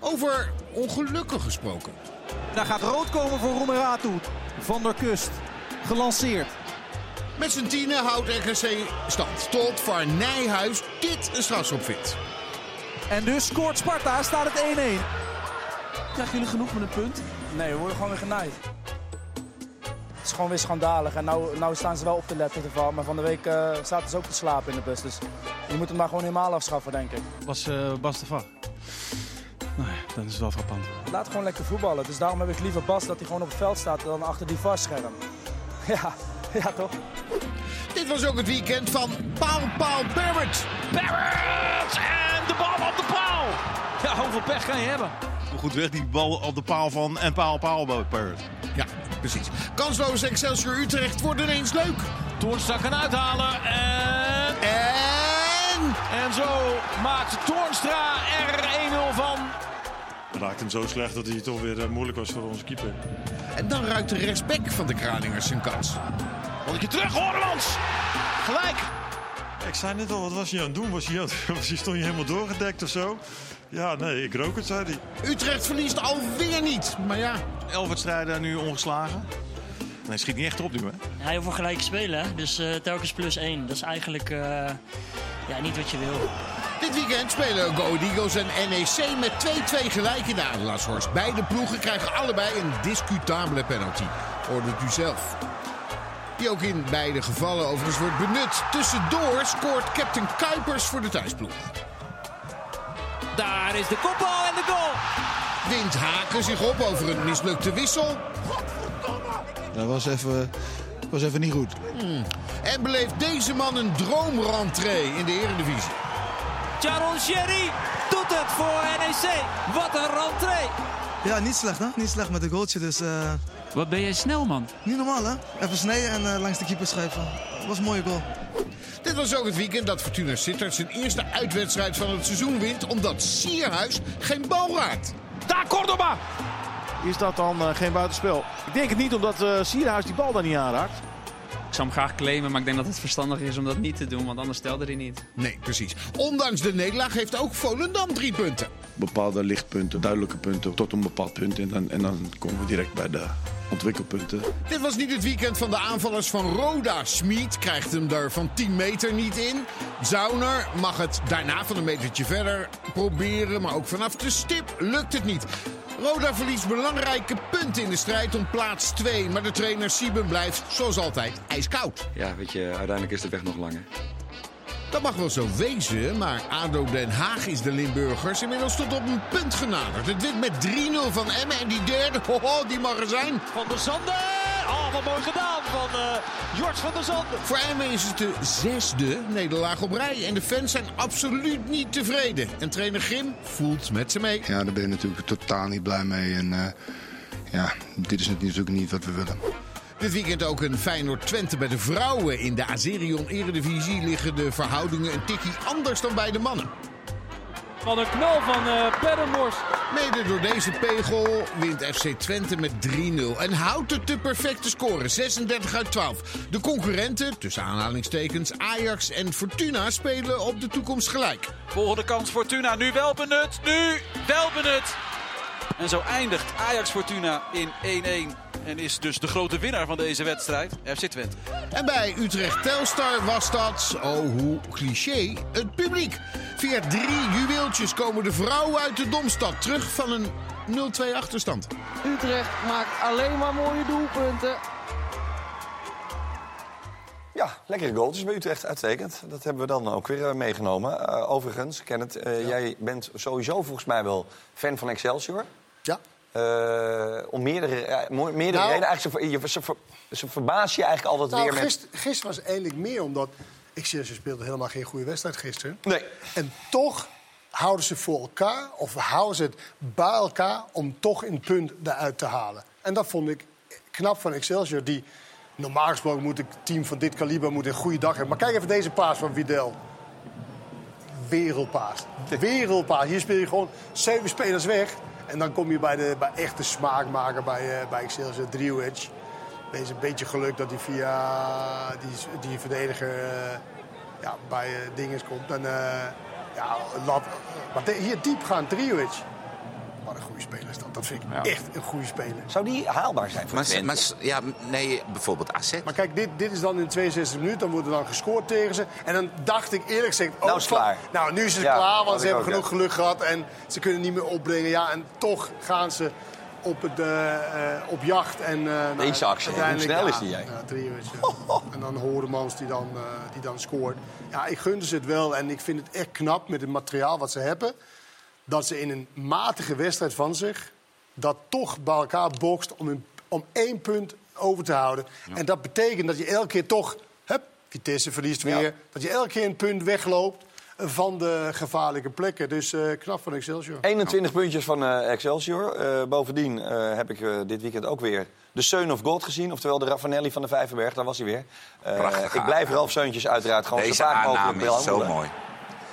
Over ongelukkig gesproken. Daar gaat rood komen voor Roemeratu. Van der Kust. Gelanceerd. Met zijn tienen houdt RKC stand. Tot Van Nijhuis dit een strafschop vindt. En dus scoort Sparta, staat het 1-1. Krijgen jullie genoeg met een punt? Nee, we worden gewoon weer genaaid. Het is gewoon weer schandalig. En nou, nou staan ze wel op te letten ervan. Maar van de week uh, zaten ze ook te slapen in de bus. Dus je moet hem maar gewoon helemaal afschaffen, denk ik. Was uh, Bas de VAR? Nee, dat is wel frappant. Laat gewoon lekker voetballen. Dus daarom heb ik liever Bas dat hij gewoon op het veld staat dan achter die varscherm. Ja, ja toch? Dit was ook het weekend van Paal Paal Barrett. Barrett! En de bal op de paal! Ja, hoeveel pech kan je hebben? Goed weg die bal op de paal van en paal paal Barrett. Ja, precies. Kansloos Excelsior Utrecht wordt ineens leuk. Toornstra kan uithalen en... En... En zo maakt Toornstra er 1-0 van. Raakt hem zo slecht dat hij toch weer uh, moeilijk was voor onze keeper. En dan ruikt de rechtsback van de Kralingers zijn kans. je terug, Horlemans! Gelijk! Ik zei net al, wat was hij aan het doen? Was hij, aan, was hij stond je helemaal doorgedekt of zo? Ja, nee, ik rook het, zei hij. Utrecht verliest alweer niet, maar ja. Elf wedstrijden nu ongeslagen. Nee, schiet niet echt op nu, hè? Ja, heel veel gelijke spelen, hè? dus uh, telkens plus één. Dat is eigenlijk uh, ja, niet wat je wil. Dit weekend spelen Go Eagles en NEC met 2-2 gelijk in de Adelaarshorst. Beide ploegen krijgen allebei een discutabele penalty. Ordert u zelf. Die ook in beide gevallen overigens wordt benut. Tussendoor scoort captain Kuipers voor de thuisploeg. Daar is de kopbal en de goal. Wint Haken zich op over een mislukte wissel. Dat was even, was even niet goed. Hmm. En beleeft deze man een droomrentree in de Eredivisie. Charon Sherry doet het voor NEC. Wat een rentree. Ja, niet slecht hè. Niet slecht met een goaltje. Dus, uh... Wat ben jij snel man. Niet normaal hè. Even snijden en uh, langs de keeper schrijven. Dat was een mooie goal. Dit was ook het weekend dat Fortuna Sittard zijn eerste uitwedstrijd van het seizoen wint. Omdat Sierhuis geen bal raakt. Daar Cordoba! Is dat dan uh, geen buitenspel? Ik denk het niet omdat uh, Sierhuis die bal daar niet aanraakt. Ik zou hem graag claimen, maar ik denk dat het verstandig is om dat niet te doen, want anders stelde hij niet. Nee, precies. Ondanks de nederlaag heeft ook Volendam drie punten. Bepaalde lichtpunten, duidelijke punten, tot een bepaald punt. En dan, en dan komen we direct bij de ontwikkelpunten. Dit was niet het weekend van de aanvallers van Roda. Smit krijgt hem daar van 10 meter niet in. Zauner mag het daarna van een metertje verder proberen, maar ook vanaf de stip lukt het niet. Roda verliest belangrijke punten in de strijd om plaats 2. Maar de trainer Sieben blijft, zoals altijd, ijskoud. Ja, weet je, uiteindelijk is de weg nog lang. Hè? Dat mag wel zo wezen, maar ADO Den Haag is de Limburgers inmiddels tot op een punt genaderd. Het wint met 3-0 van Emmen en die derde, hoho, die mag er zijn. Van der Zanden! Wat mooi gedaan van uh, Jort van der Zanden. Voor Emmen is het de zesde nederlaag op rij. En de fans zijn absoluut niet tevreden. En trainer Grim voelt met ze mee. Ja, daar ben je natuurlijk totaal niet blij mee. En uh, ja, dit is natuurlijk niet wat we willen. Dit weekend ook een Feyenoord Twente bij de vrouwen. In de Azerion Eredivisie liggen de verhoudingen een tikkie anders dan bij de mannen. Van een knal van uh. Mede door deze pegel wint FC Twente met 3-0. En houdt het de perfecte score, 36 uit 12. De concurrenten, tussen aanhalingstekens Ajax en Fortuna, spelen op de toekomst gelijk. Volgende kans Fortuna, nu wel benut, nu wel benut. En zo eindigt Ajax Fortuna in 1-1. En is dus de grote winnaar van deze wedstrijd, FC Twente. En bij Utrecht Telstar was dat, oh hoe cliché, het publiek. Via drie juweeltjes komen de vrouwen uit de Domstad terug van een 0-2 achterstand. Utrecht maakt alleen maar mooie doelpunten. Ja, lekkere goaltjes bij Utrecht, uitstekend. Dat hebben we dan ook weer uh, meegenomen. Uh, overigens, Kenneth, uh, ja. jij bent sowieso volgens mij wel fan van Excelsior. Ja. Om meerdere, meerdere Nou. redenen. Eigenlijk, ze, ze, ver- ze verbaas je eigenlijk altijd Nou, weer met... gisteren, was eigenlijk meer omdat Excelsior speelde helemaal geen goede wedstrijd gisteren. Nee. En toch houden ze voor elkaar, of houden ze het bij elkaar... om toch een punt eruit te halen. En dat vond ik knap van Excelsior, die... Normaal gesproken moet een team van dit kaliber moet een goede dag hebben. Maar kijk even deze paas van Vidal. Wereldpaas. Wereldpaas. Hier speel je gewoon zeven spelers weg. En dan kom je bij, de, bij echte smaakmaker bij, eh, bij Excelsior, Driewedge. Deze een beetje geluk dat hij via die, die verdediger eh, ja, bij dinges komt. En ja, lat, hier diep gaan, Driewedge. Wat een goede speler is dat. Dat vind ik echt een goede speler. Zou die haalbaar zijn voor Maar, Twente? maar ja, nee, bijvoorbeeld AZ. Maar kijk, dit, dit is dan in 62 minuten. Dan wordt er dan gescoord tegen ze. En dan dacht ik eerlijk gezegd... Nou is klaar. Nou, nu is het Ja, klaar, want ze hebben ook, genoeg geluk gehad. En ze kunnen niet meer opbrengen. Ja, en toch gaan ze op, het, eh, eh, op jacht. En, eh, nou, Deze actie, hoe uiteindelijk, snel ja, is die, jij? Ja. En dan Horemans die dan, eh, die dan scoort. Ja, ik gun ze het wel. En ik vind het echt knap met het materiaal wat ze hebben. Dat ze in een matige wedstrijd van zich... dat toch bij elkaar bokst om, een, om één punt over te houden. En dat betekent dat je elke keer toch... Hup, Vitesse verliest weer. Dat je elke keer een punt wegloopt van de gevaarlijke plekken. Dus eh, knap van Excelsior. 21 puntjes van eh, Excelsior. Eh, bovendien eh, heb ik eh, dit weekend ook weer de Son of God gezien. Oftewel de Raffanelli van de Vijverberg. Daar was hij weer. Eh, ik blijf. Ralf Seuntjes uiteraard gewoon Deze zo vaak mogelijk aanname is zo mooi.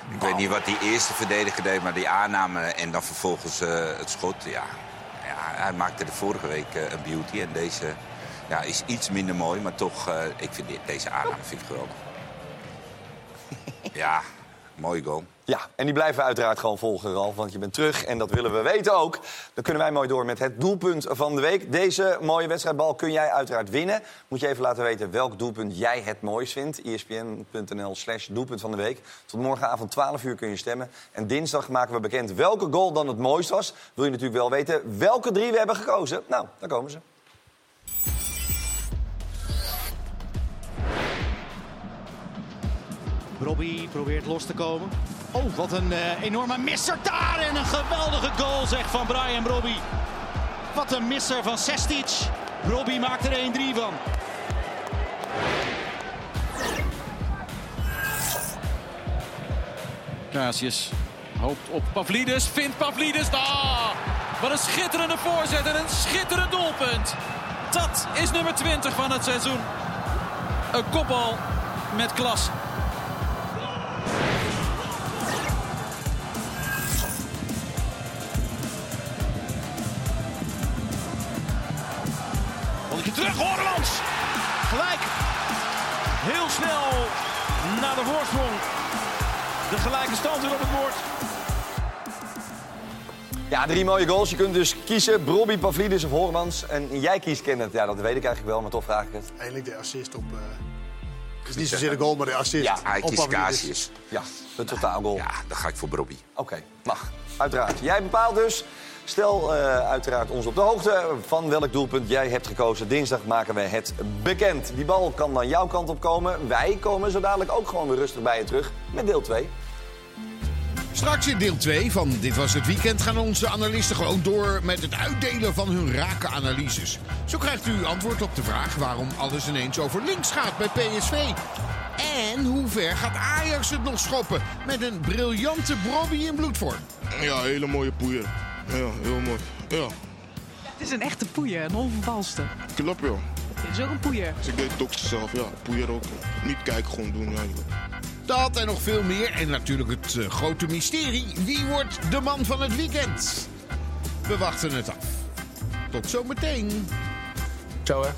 Ik weet niet wat die eerste verdediger deed, maar die aanname en dan vervolgens eh, het schot. Ja. ja, hij maakte de vorige week eh, een beauty en deze ja, is iets minder mooi. Maar toch, eh, ik vind die- deze aanname vind ik geweldig. ja, mooi goal. Ja, en die blijven we uiteraard gewoon volgen, Ralf, want je bent terug. En dat willen we weten ook. Dan kunnen wij mooi door met het doelpunt van de week. Deze mooie wedstrijdbal kun jij uiteraard winnen. Moet je even laten weten welk doelpunt jij het mooist vindt. Espn.nl slash doelpunt van de week. Tot morgenavond 12 uur kun je stemmen. En dinsdag maken we bekend welke goal dan het mooist was. Wil je natuurlijk wel weten welke drie we hebben gekozen? Nou, daar komen ze. Robbie probeert los te komen. Oh, wat een eh, enorme misser daar. En een geweldige goal zeg van Brian Robbie. Wat een misser van Sestic. Robbie maakt er 1-3 van. Casius hoopt op Pavlidis, vindt Pavlidis. Ah, wat een schitterende voorzet en een schitterend doelpunt. Dat is nummer 20 van het seizoen. Een kopbal met klas. De voorsprong. De gelijke stand weer op het bord. Ja, drie mooie goals. Je kunt dus kiezen Brobby, Pavlidis of Hormans. En jij kiest Kenneth. Ja, dat weet ik eigenlijk wel, maar toch vraag ik het. Eigenlijk de assist op... eh, het is niet zozeer de goal, maar de assist. Ja, hij op kiest Pavlidis. Casius. Ja, de totaalgoal. Ja, dan ga ik voor Brobby. Oké, mag. Uiteraard. Jij bepaalt dus. Stel eh, uiteraard ons op de hoogte van welk doelpunt jij hebt gekozen. Dinsdag maken we het bekend. Die bal kan dan jouw kant op komen. Wij komen zo dadelijk ook gewoon weer rustig bij je terug met deel 2. Straks in deel 2 van Dit Was Het Weekend gaan onze analisten gewoon door met het uitdelen van hun rake analyses. Zo krijgt u antwoord op de vraag waarom alles ineens over links gaat bij PSV. En hoe ver gaat Ajax het nog schoppen met een briljante Brobby in bloedvorm? Ja, hele mooie poeier. Ja, heel mooi. Ja, Het is een echte poeier, een onvervalste. klopt joh. Het is ook een poeier. Dus ik deed het ook zelf, ja. Poeier ook. Niet kijken, gewoon doen eigenlijk. Dat en nog veel meer. En natuurlijk het eh, grote mysterie. Wie wordt de man van het weekend? We wachten het af. Tot zometeen. Ciao hè.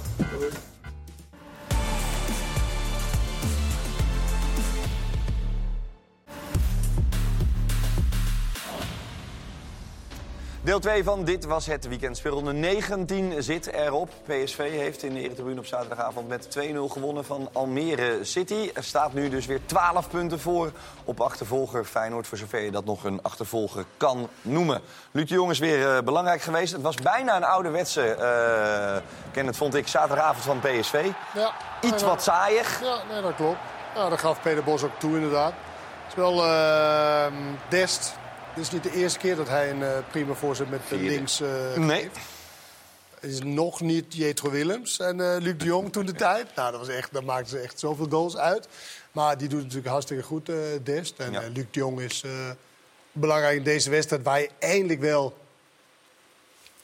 Deel 2 van Dit Was Het Weekend. Speelronde 19 zit erop. PSV heeft in de Eretribune op zaterdagavond met 2-0 gewonnen van Almere City. Er staat nu dus weer 12 punten voor op achtervolger Feyenoord. Voor zover je dat nog een achtervolger kan noemen. Luc de Jong is weer eh, belangrijk geweest. Het was bijna een ouderwetse, eh ken het vond ik, zaterdagavond van PSV. Ja, Iets nee, wat saaiig. Ja, nee, dat klopt. Ja, dat gaf Peter Bos ook toe, inderdaad. Het is wel eh, Dest. Dit is niet de eerste keer dat hij een eh, prima voorzet met Vierde. links. eh, Nee. is nog niet Jetro Willems en eh, Luc de Jong toen de tijd. Nou, dat was echt, dan maakten ze echt zoveel goals uit. Maar die doet het natuurlijk hartstikke goed, eh Dest. En eh, Luc de Jong is eh, belangrijk in deze wedstrijd... waar je eindelijk wel,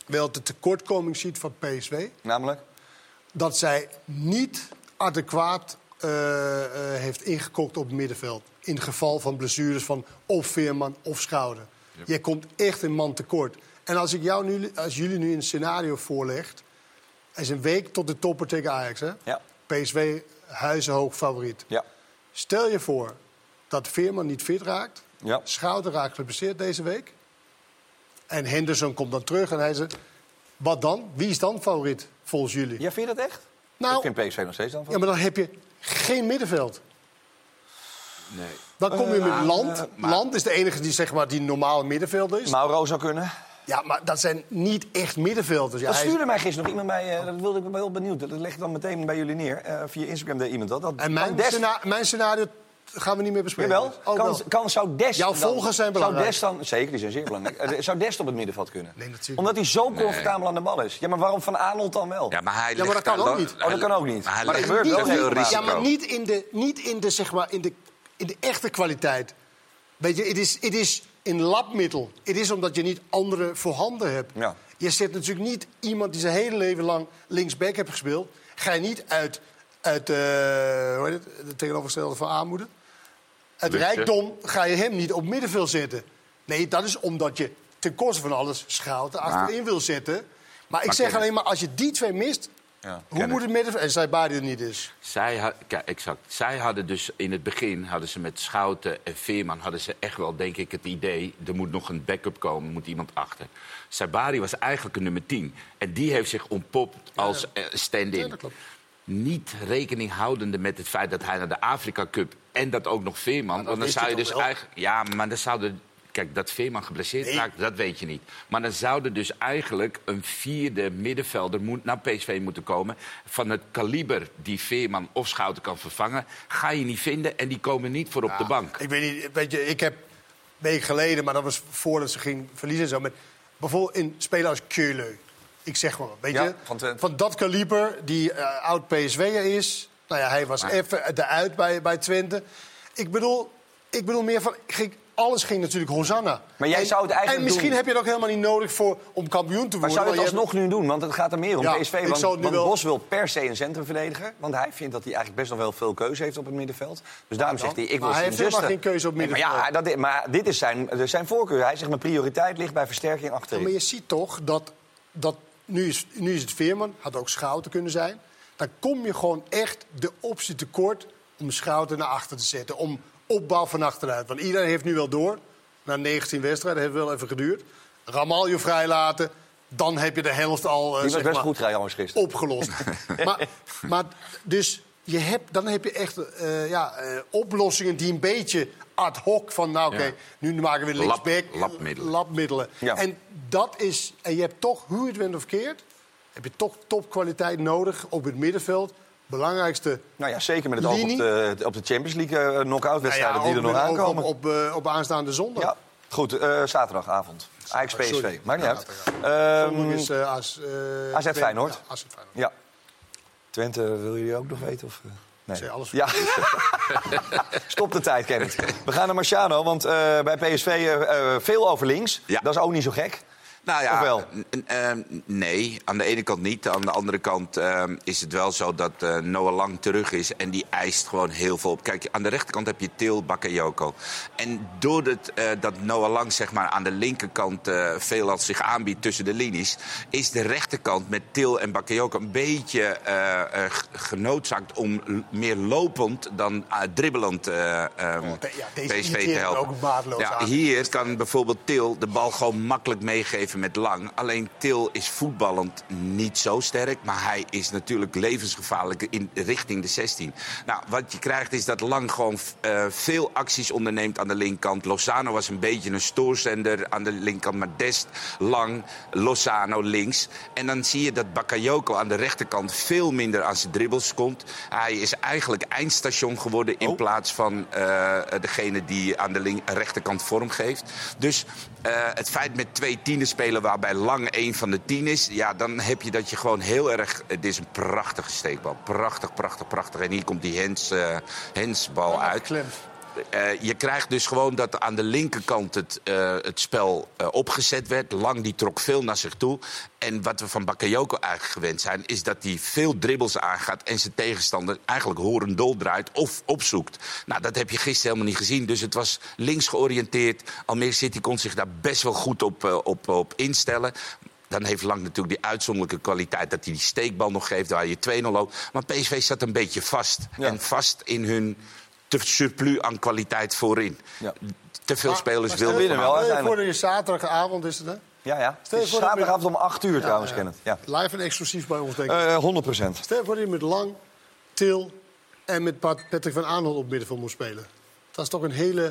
wel de tekortkoming ziet van PSV. Namelijk? Dat zij niet adequaat eh, eh, heeft ingekokt op het middenveld. In geval van blessures van of Veerman of Schouder. Je komt echt een man tekort. En als, ik jou nu, als jullie nu een scenario voorlegt... er is een week tot de topper tegen Ajax, hè? Ja. PSV huizenhoog favoriet. Ja. Stel je voor dat Veerman niet fit raakt. Ja. Schouder raakt geblesseerd deze week. En Henderson komt dan terug en hij zegt... Wat dan? Wie is dan favoriet volgens jullie? Ja, vind je dat echt? Nou, ik vind PSV nog steeds dan. ja, maar dan heb je geen middenveld. Nee. Dan kom je Eh, met Land. eh, maar- Land is de enige die zeg maar die normaal middenvelder is. Mauro zou kunnen. Ja, maar dat zijn niet echt middenvelders. Ja, dat hij stuurde mij gisteren nog iemand bij, eh, dat wilde ik wel heel benieuwd. Dat leg ik dan meteen bij jullie neer. Eh, via Instagram deed iemand dat. dat En mijn, kan Des- scena- mijn scenario gaan we niet meer bespreken. Jawel, Ook kan, wel. kan, zou Des Jouw dan- volgers zijn belangrijk. Zou Des dan, zeker, die zijn zeer belangrijk. Eh, zou Des op het middenveld kunnen? Nee, natuurlijk Omdat hij zo Nee. comfortabel aan de bal is. Ja, maar waarom Van Arnold dan wel? Ja, maar hij Ja, maar dat kan daar ook niet. Oh, dat kan ook niet. Maar hij Maar dat gebeurt wel veel risico. Ja, maar niet in de, niet in de, zeg maar, in de, in de echte kwaliteit. Weet je, het is, het is in labmiddel. Het is omdat je niet andere voorhanden hebt. Ja. Je zet natuurlijk niet iemand die zijn hele leven lang linksback heeft gespeeld. Ga je niet uit, uit eh, hoe heet het, de tegenovergestelde van armoede. Uit Luxe. rijkdom ga je hem niet op middenveld zetten. Nee, dat is omdat je ten koste van alles Schouten achterin wil zetten. Maar ik zeg alleen maar, als je die twee mist... Ja. Hoe moet het middenveld... En Saibari er niet is. Zij, had, kijk, exact. Zij hadden dus in het begin hadden ze met Schouten en Veerman hadden ze echt wel, denk ik, het idee. Er moet nog een backup komen, moet iemand achter. Sabari was eigenlijk een nummer 10. En die heeft zich ontpopt als eh, stand-in. Niet rekening houdende met het feit dat hij naar de Afrika Cup en dat ook nog Veerman. want dan zou je dus eigenlijk. Ja, maar dan zouden. Kijk, dat Veerman geblesseerd Nee. raakt, dat weet je niet. Maar dan zou er dus eigenlijk een vierde middenvelder moet, naar PSV moeten komen. Van het kaliber die Veerman of Schouten kan vervangen. Ga je niet vinden en die komen niet voor op de bank. Ik weet niet, weet je, ik heb een week geleden, maar dat was voordat ze ging verliezen en zo. Met, bijvoorbeeld in spelen als Keuleu. Ik zeg maar, weet Ja, je, van Twente. van dat kaliber, die eh, oud PSV'er is. Nou ja, hij was Maar- even eruit bij, bij Twente. Ik bedoel, ik bedoel meer van, ging, alles ging natuurlijk Hosanna. Maar jij en, zou het eigenlijk En misschien doen- heb je het ook helemaal niet nodig voor, om kampioen te Maar worden. zou je het alsnog nu doen? Want het gaat er meer om Ja, PSV. Want, want wel- Bos wil per se een centrumverdediger. Want hij vindt dat hij eigenlijk best nog wel veel keuze heeft op het middenveld. Dus daarom zegt hij, ik wil Maar hij heeft helemaal geen keuze op Nee, maar middenveld. ja, dat, maar dit is zijn, dus zijn voorkeur. Hij zegt, mijn prioriteit ligt bij versterking Ja, achterin. maar je ziet toch dat, dat nu, is, nu is het Veerman, had ook Schouten kunnen zijn. Dan kom je gewoon echt de optie tekort om Schouten naar achter te zetten. Om opbouw van achteruit. Want iedereen heeft nu wel door, na 19 wedstrijden, heeft wel even geduurd. Ramaljo vrijlaten, dan heb je de helft al Die was zeg best maar, goed, trouwens, gisteren. opgelost. maar, maar dus je hebt, dan heb je echt eh, ja, eh, oplossingen die een beetje ad hoc van... nou oké, Ja. nu maken we Lab- linksback, labmiddelen. labmiddelen. Ja. En dat is, en je hebt toch, hoe het bent of keert... heb je toch topkwaliteit nodig op het middenveld. Belangrijkste Nou ja, zeker met het oog op linie. de, op de Champions League eh, knock-out wedstrijden Nou ja, die er nog aankomen. Op, op, eh, op aanstaande zondag. Ja, goed. eh, zaterdagavond. Ajax PSV. sorry. Maakt niet uit. Zondag Ehm, is eh, AZ, eh. Feyenoord. Ja, AZ Feyenoord. Ja. Twente, wil jullie ook nog weten? Of, eh? nee. Zeg alles Ja. Stop de tijd, Kenneth. We gaan naar Marciano, want eh, bij PSV eh, eh, veel over links. Ja. Dat is ook niet zo gek. Nou ja, wel? ehm, nee, aan de ene kant niet. Aan de andere kant ehm, is het wel zo dat eh, Noah Lang terug is. En die eist gewoon heel veel op. Kijk, aan de rechterkant heb je Til, Bakayoko. En doordat eh, dat Noah Lang zeg maar, aan de linkerkant eh veelal zich aanbiedt tussen de linies... is de rechterkant met Til en Bakayoko een beetje genoodzaakt... om meer lopend dan dribbelend eh, ehm, deze PSV te helpen. Ja, hier kan bijvoorbeeld Til de bal gewoon makkelijk meegeven met Lang. Alleen Til is voetballend niet zo sterk. Maar hij is natuurlijk levensgevaarlijk in richting de 16. Nou, wat je krijgt is dat Lang gewoon eh, veel acties onderneemt aan de linkerkant. Lozano was een beetje een stoorzender aan de linkerkant. Maar Dest, Lang, Lozano links. En dan zie je dat Bakayoko aan de rechterkant veel minder aan zijn dribbles komt. Hij is eigenlijk eindstation geworden in plaats van eh, degene die aan de link- rechterkant vorm geeft. Dus eh, het feit met twee tieners spelen waarbij Lang één van de tien is... ja, dan heb je dat je gewoon heel erg... Het is een prachtige steekbal. Prachtig, prachtig, prachtig. En hier komt die Hens, eh, Hensbal uit. Eh, je krijgt dus gewoon dat aan de linkerkant het, eh, het spel eh, opgezet werd. Lang die trok veel naar zich toe. En wat we van Bakayoko eigenlijk gewend zijn... is dat hij veel dribbles aangaat en zijn tegenstander eigenlijk horendol draait of opzoekt. Nou, dat heb je gisteren helemaal niet gezien. Dus het was links georiënteerd. Almere City kon zich daar best wel goed op, op, op instellen. Dan heeft Lang natuurlijk die uitzonderlijke kwaliteit dat hij die steekbal nog geeft waar je 2-0 loopt. Maar PSV zat een beetje vast. En vast in hun te surplus aan kwaliteit voorin. Te veel spelers Maar je alles. voor je zaterdagavond is het, hè? Ja, ja. Het is voor dat je- zaterdagavond om 8 uur Ja, trouwens, ja. Kenneth. Ja. Live en exclusief bij ons, denk ik. Eh 100 procent. Stel je voor dat je met Lang, Til en met Pat- Patrick van Aanholt op middenveld moet spelen. Dat is toch een hele...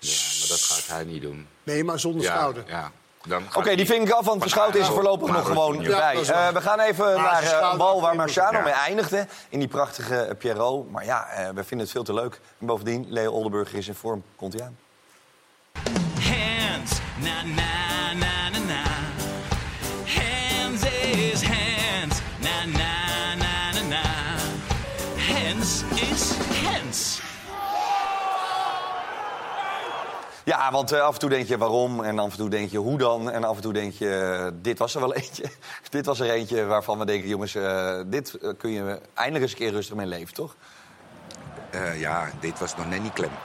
Maar dat gaat hij niet doen. Nee, maar zonder Ja, schouder. ja. Oké, die ving ik af, want Verschouten is er voorlopig Maar nog gewoon ja, bij. Eh, we gaan even Maar naar ze eh, een bal waar Marciano Ja. mee eindigde. In die prachtige eh, Pierrot. Maar ja, eh, we vinden het veel te leuk. En bovendien, Leo Oldenburger is in vorm. Komt hij aan. Hands, na na na Ja, want eh, af en toe denk je waarom en af en toe denk je hoe dan. En af en toe denk je, eh, dit was er wel eentje. dit was er eentje waarvan we denken, jongens, eh, dit kun je eindelijk eens een keer rustig mee leven, toch? Ja, dit was nog net niet klem.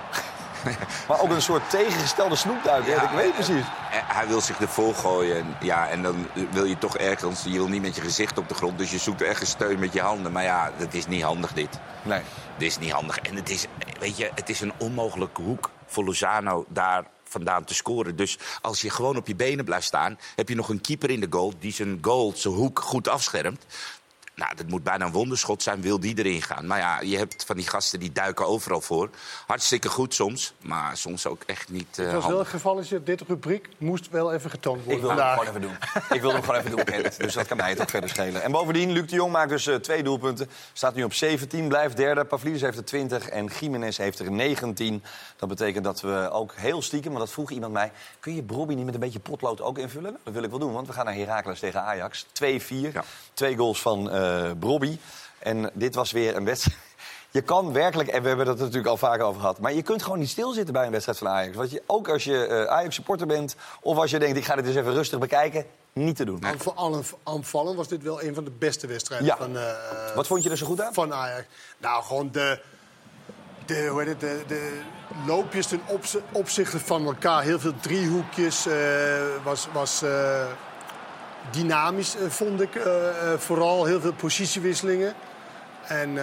Maar ook een soort tegengestelde snoepduik, hè? ik weet precies. Hij wil zich ervoor gooien. En, ja, en dan wil je toch ergens... Je wil niet met je gezicht op de grond, dus je zoekt ergens steun met je handen. Maar ja, dat is niet handig, dit. Nee. Dit is niet handig. En het is, weet je, het is een onmogelijke hoek voor Lozano daar vandaan te scoren. Dus als je gewoon op je benen blijft staan... heb je nog een keeper in de goal die zijn goal, zijn hoek goed afschermt. Nou, dat moet bijna een wonderschot zijn, wil die erin gaan. Maar ja, je hebt van die gasten die duiken overal voor. Hartstikke goed soms, maar soms ook echt niet eh Het was wel het geval is dit rubriek moest wel even getoond worden Ik wil hem gewoon even doen. Ik wil hem gewoon even doen, Kenneth. Dus dat kan mij het ook verder schelen. En bovendien, Luc de Jong maakt dus eh, twee doelpunten. Staat nu op 17, blijft derde. Pavlidis heeft er 20 en Jiménez heeft er 19. Dat betekent dat we ook heel stiekem, want dat vroeg iemand mij... kun je Brobby niet met een beetje potlood ook invullen? Dat wil ik wel doen, want we gaan naar Heracles tegen Ajax. 2-4, twee goals van eh Brobby. En dit was weer een wedstrijd... Je kan werkelijk, en we hebben het er natuurlijk al vaak over gehad... maar je kunt gewoon niet stilzitten bij een wedstrijd van Ajax. Want je, ook als je eh, Ajax-supporter bent... of als je denkt, ik ga dit eens even rustig bekijken... niet te doen. En voor allen aanvallen was dit wel een van de beste wedstrijden Ja. van, eh, Wat vond je er zo goed aan? van Ajax. Nou, gewoon de, de, hoe heet het, de, de loopjes ten opzi- opzichte van elkaar. Heel veel driehoekjes. eh, was was dynamisch, eh, vond ik. eh, eh, vooral heel veel positiewisselingen. En,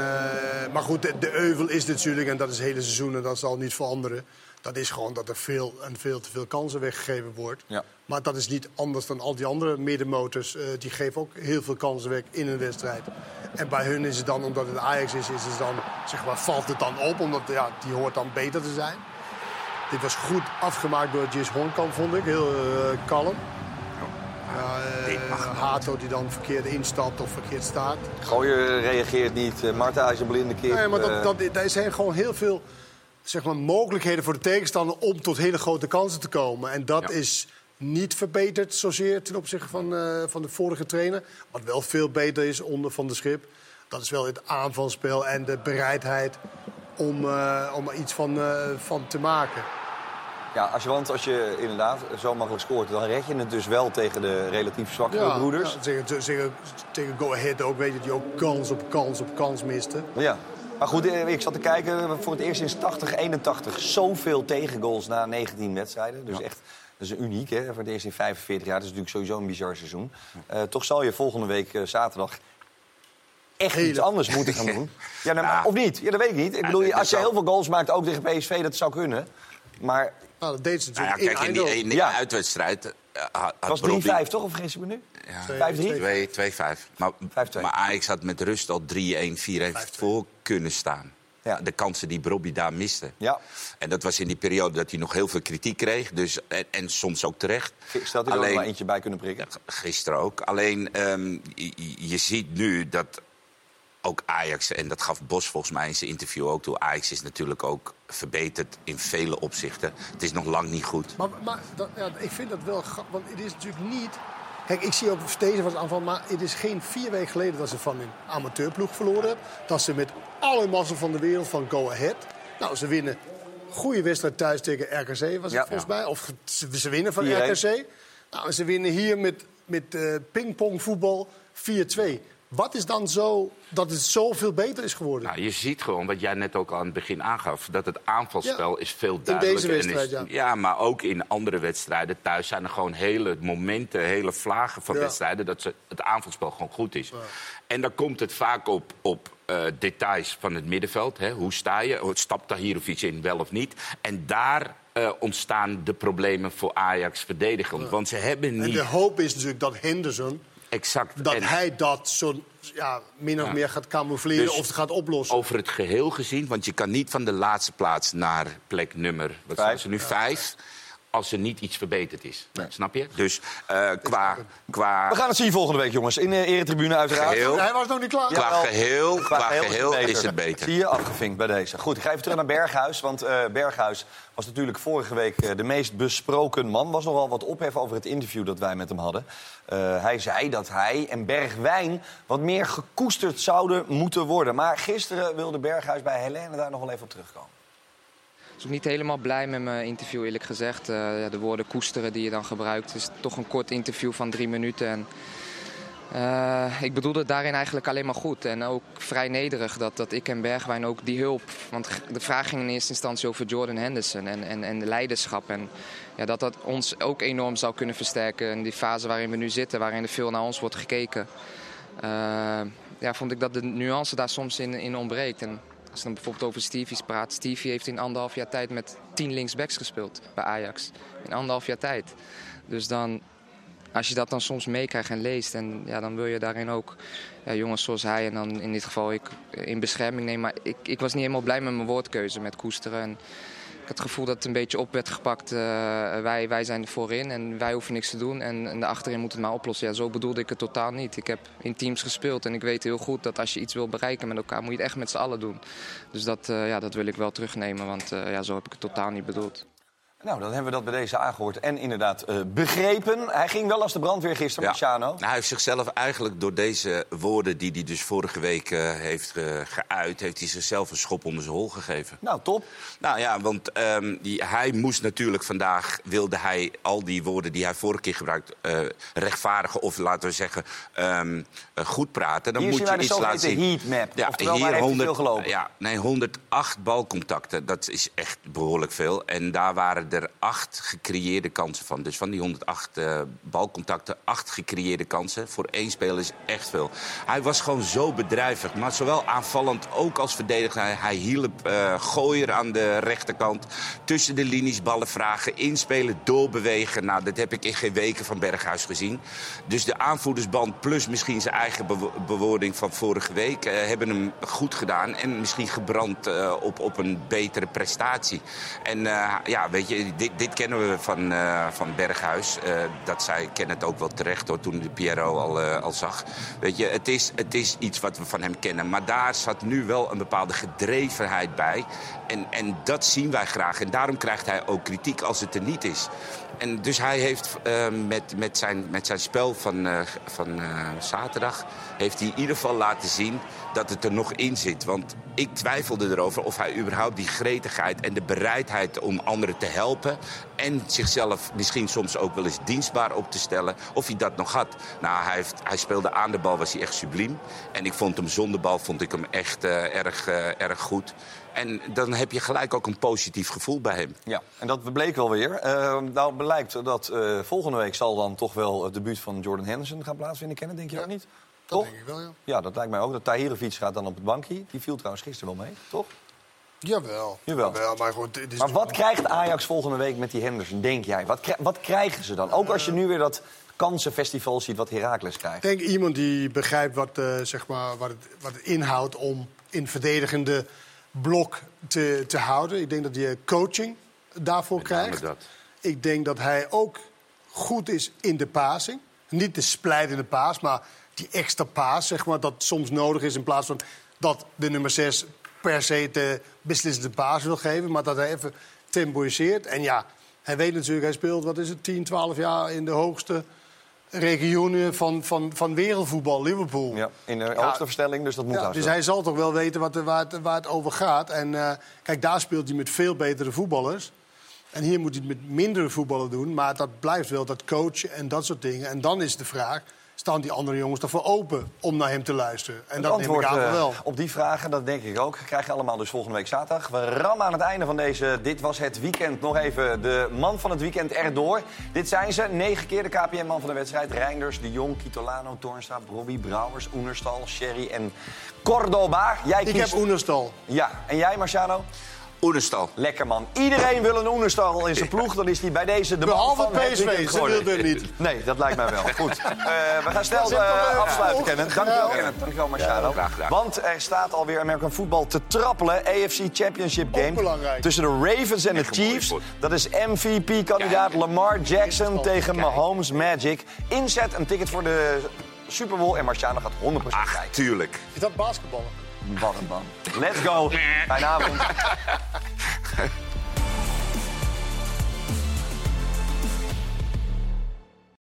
maar goed, de, de euvel is natuurlijk, en dat is het hele seizoen en dat zal niet veranderen. Dat is gewoon dat er veel en veel te veel kansen weggegeven wordt. Ja. Maar dat is niet anders dan al die andere middenmotors. die geven ook heel veel kansen weg in een wedstrijd. En bij hun is het dan, omdat het Ajax is, is het dan, zeg maar, valt het dan op. Omdat ja, die hoort dan beter te zijn. Dit was goed afgemaakt door Jis Hornkamp, vond ik. Heel kalm. Ja, eh, Hato die dan verkeerd instapt of verkeerd staat. Gooier reageert niet, uh, Marta is een blinde kip. Nee, maar dat, eh, dat, er zijn gewoon heel veel zeg maar, mogelijkheden voor de tegenstander om tot hele grote kansen te komen. En dat is niet verbeterd zozeer ten opzichte van, eh, van de vorige trainer. Wat wel veel beter is onder Van de Schip. Dat is wel het aanvalspel en de bereidheid om, eh, om er iets van, eh, van te maken. Ja, als je, want als je inderdaad zo makkelijk scoort... dan red je het dus wel tegen de relatief zwakkere broeders. Ja, tegen, tegen, tegen Go Ahead ook, weet je, die ook kans op kans op kans miste. Ja. Maar goed, eh, ik zat te kijken. Voor het eerst sinds 80, 81. Zoveel tegengoals na 19 wedstrijden. Dus echt, dat is uniek, hè? Voor het eerst in 45 jaar. Dat is natuurlijk sowieso een bizar seizoen. Eh, toch zal je volgende week eh, zaterdag echt iets anders moeten gaan doen. Ja, nou, Of niet? Ja, dat weet ik niet. Ik bedoel, als je heel veel goals maakt, ook tegen PSV, dat zou kunnen. Maar... Nou, dat deed ze Nou ja, kijk, in die, in die uitwedstrijd... eh, had- was 3-5, Brobby- toch? Of vergis ik me nu? Ja, 5-3? 2 2-5. Maar, maar Ajax had met rust al 3-1, 4-1 voor kunnen staan. De kansen die Brobby daar miste. Ja. En dat was in die periode dat hij nog heel veel kritiek kreeg. Dus, en, en soms ook terecht. Stelt hij er nog maar eentje bij kunnen prikken? Gisteren ook. Alleen, ehm, je, je ziet nu dat ook Ajax... en dat gaf Bos volgens mij in zijn interview ook toe... Ajax is natuurlijk ook verbeterd in vele opzichten. Het is nog lang niet goed. Maar, maar dat, ja, ik vind dat wel... ga- Want het is natuurlijk niet Kijk, ik zie ook Stezen was aanval, maar het is geen vier weken geleden dat ze van een amateurploeg verloren hebben. Dat ze met alle massa van de wereld van Go Ahead. Nou, ze winnen. Goede wedstrijd thuis tegen RKC was het Ja. volgens mij. Of ze, ze winnen van. RKC. Nou, ze winnen hier met, met eh, pingpongvoetbal 4-2. Wat is dan zo dat het zoveel beter is geworden? Nou, je ziet gewoon, wat jij net ook aan het begin aangaf... dat het aanvalsspel Ja, is veel in duidelijker. deze en wedstrijd, is, ja. maar ook in andere wedstrijden thuis zijn er gewoon hele momenten... hele vlagen van Ja. wedstrijden dat ze, het aanvalspel gewoon goed is. En dan komt het vaak op, op eh, details van het middenveld. Hè. Hoe sta je? Stapt Tahirovic in, wel of niet? En daar eh, ontstaan de problemen voor Ajax verdedigend. Want ze hebben En niet... de hoop is natuurlijk dat Henderson, Exact. dat En- hij dat zo ja, min of Ja. meer gaat camoufleren Dus of gaat oplossen. Over het geheel gezien, want je kan niet van de laatste plaats naar plek nummer wat zijn ze nu vijf, als er niet iets verbeterd is. Snap je? Dus eh, qua, qua We gaan het zien volgende week, jongens. In de Eretribune uiteraard. Geheel. Hij was nog niet klaar. Qua geheel, qua geheel is het beter. Zie je, afgevinkt bij deze. Goed, ik ga even terug naar Berghuis. Want eh, Berghuis was natuurlijk vorige week eh, de meest besproken man. was nogal wat ophef over het interview dat wij met hem hadden. Eh, hij zei dat hij en Bergwijn wat meer gekoesterd zouden moeten worden. Maar gisteren wilde Berghuis bij Helene daar nog wel even op terugkomen. Was niet helemaal blij met mijn interview, eerlijk gezegd. Eh, de woorden koesteren die je dan gebruikt, is toch een kort interview van drie minuten. En, eh, ik bedoelde het daarin eigenlijk alleen maar goed. En ook vrij nederig dat, dat ik en Bergwijn ook die hulp... Want de vraag ging in eerste instantie over Jordan Henderson en, en, en de leiderschap. En ja, dat dat ons ook enorm zou kunnen versterken in die fase waarin we nu zitten. Waarin er veel naar ons wordt gekeken. Eh, ja, vond ik dat de nuance daar soms in, in ontbreekt. Als je dan bijvoorbeeld over Stevie's praat. Stevie heeft in anderhalf jaar tijd met tien linksbacks gespeeld bij Ajax. In anderhalf jaar tijd. Dus dan, als je dat dan soms meekrijgt en leest... En, ja, dan wil je daarin ook ja, jongens zoals hij en dan in dit geval ik in bescherming nemen. Maar ik, ik was niet helemaal blij met mijn woordkeuze met koesteren. En het gevoel dat het een beetje op werd gepakt. Eh, wij, wij zijn er voorin en wij hoeven niks te doen. En, en de achterin moet het maar oplossen. Ja, zo bedoelde ik het totaal niet. Ik heb in teams gespeeld en ik weet heel goed dat als je iets wil bereiken met elkaar... moet je het echt met z'n allen doen. Dus dat, eh, ja, dat wil ik wel terugnemen, want eh, ja, zo heb ik het totaal niet bedoeld. Nou, dan hebben we dat bij deze aangehoord en inderdaad eh, begrepen. Hij ging wel als de brandweer gisteren, Marciano. Nou, hij heeft zichzelf eigenlijk door deze woorden die hij dus vorige week eh, heeft eh, geuit... heeft hij zichzelf een schop onder zijn hol gegeven. Nou, top. Nou ja, want ehm, die, hij moest natuurlijk vandaag... wilde hij al die woorden die hij vorige keer gebruikt... rechtvaardigen of laten we zeggen ehm, eh, goed praten. Dan Hier moet je iets laten zien. heatmap. Oftewel, waar heeft hij veel gelopen? Ja, nee, 108 balcontacten. Dat is echt behoorlijk veel. En daar waren er acht gecreëerde kansen van. Dus van die 108 eh, balcontacten, acht gecreëerde kansen. Voor één speler is echt veel. Hij was gewoon zo bedrijvig. Maar zowel aanvallend ook als verdediger. Hij, hielp eh Gooier aan de rechterkant. Tussen de linies ballen vragen. Inspelen, doorbewegen. Nou, dat heb ik in geen weken van Berghuis gezien. Dus de aanvoerdersband plus misschien zijn eigen bewo- bewoording van vorige week... eh, hebben hem goed gedaan. En misschien gebrand op, op een betere prestatie. En ja, weet je, dit, dit kennen we van, eh, van Berghuis. Eh, dat zij kennen het ook wel terecht hoor, toen de Piero al, eh, al zag. Weet je, het is, het is iets wat we van hem kennen. Maar daar zat nu wel een bepaalde gedrevenheid bij. En, en dat zien wij graag. En daarom krijgt hij ook kritiek als het er niet is. En dus hij heeft eh, met, met, zijn, met zijn spel van, eh, van eh, zaterdag... heeft hij in ieder geval laten zien dat het er nog in zit. Want ik twijfelde erover of hij überhaupt die gretigheid... en de bereidheid om anderen te helpen... en zichzelf misschien soms ook wel eens dienstbaar op te stellen... of hij dat nog had. Nou, hij, heeft, hij speelde aan de bal, was hij echt subliem. En ik vond hem zonder bal vond ik hem echt eh, erg, erg goed. En dan heb je gelijk ook een positief gevoel bij hem. Ja, en dat bleek wel weer. Eh, nou blijkt dat eh, volgende week zal dan toch wel het debuut van Jordan Henderson gaan plaatsvinden. Kennen, denk je dat niet? Toch? denk ik wel, ja. Ja, dat lijkt mij ook. Dat Tahirovic gaat dan op het bankje. Die viel trouwens gisteren wel mee, toch? Jawel. Jawel. Jawel, maar goed, is Maar wat krijgt Ajax volgende week met die Henderson, denk jij? Wat, wat krijgen ze dan? Ook als je nu weer dat kansenfestival ziet wat Heracles krijgt. Ik denk iemand die begrijpt wat, eh, zeg maar, wat, het, wat het inhoudt om in verdedigende blok te, te houden. Ik denk dat hij coaching daarvoor krijgt. dat. Ik denk dat hij ook goed is in de passing. Niet de splijdende paas, maar die extra paas, zeg maar, dat soms nodig is in plaats van dat de nummer 6 per se de beslissende paas wil geven, maar dat hij even temporiseert. En ja, hij weet natuurlijk, hij speelt, wat is het, 10, 12 jaar in de hoogste regionen van, van, van wereldvoetbal, Liverpool. Ja, in de hoogste verstelling, dus dat moet Ja, dus wel. hij zal toch wel weten wat, er- waar, het, waar het over gaat. En eh, kijk, daar speelt hij met veel betere voetballers. En hier moet hij het met mindere voetballen doen. Maar dat blijft wel dat coachen en dat soort dingen. En dan is de vraag, staan die andere jongens ervoor open om naar hem te luisteren? En Het dat neem ik antwoord aan eh, wel. op die vragen, dat denk ik ook, krijg je allemaal dus volgende week zaterdag. We rammen aan het einde van deze Dit Was Het Weekend nog even de man van het weekend erdoor. Dit zijn ze, negen keer de KPN-man van de wedstrijd. Reinders, De Jong, Kitolano, Toornstra, Robbie, Brouwers, Oenerstal, Sherry en Cordoba. Jij Ik kiest... heb Oenerstal. Ja, en jij Marciano? Oenerstal. Lekker man. Iedereen wil een Oenerstal in zijn ploeg. Dan is hij bij deze de man Behalve van het PSV, ze wilden het niet. Nee, dat lijkt mij wel. Goed. Eh, we gaan snel leuk. afsluiten, Kenneth. graag. Dankjewel, Kenneth. Dankjewel, Marciano. Ja, graag gedaan. Want er staat alweer American Football te trappelen. AFC Championship Game. belangrijk. Tussen de Ravens en de Chiefs. Dat is MVP-kandidaat Lamar Jackson tegen Mahomes Magic. Inzet een ticket voor de Super Bowl. En Marciano gaat 100% kijken. Tuurlijk. Is dat basketballen? Wat een man. Let's go. Fijne avond.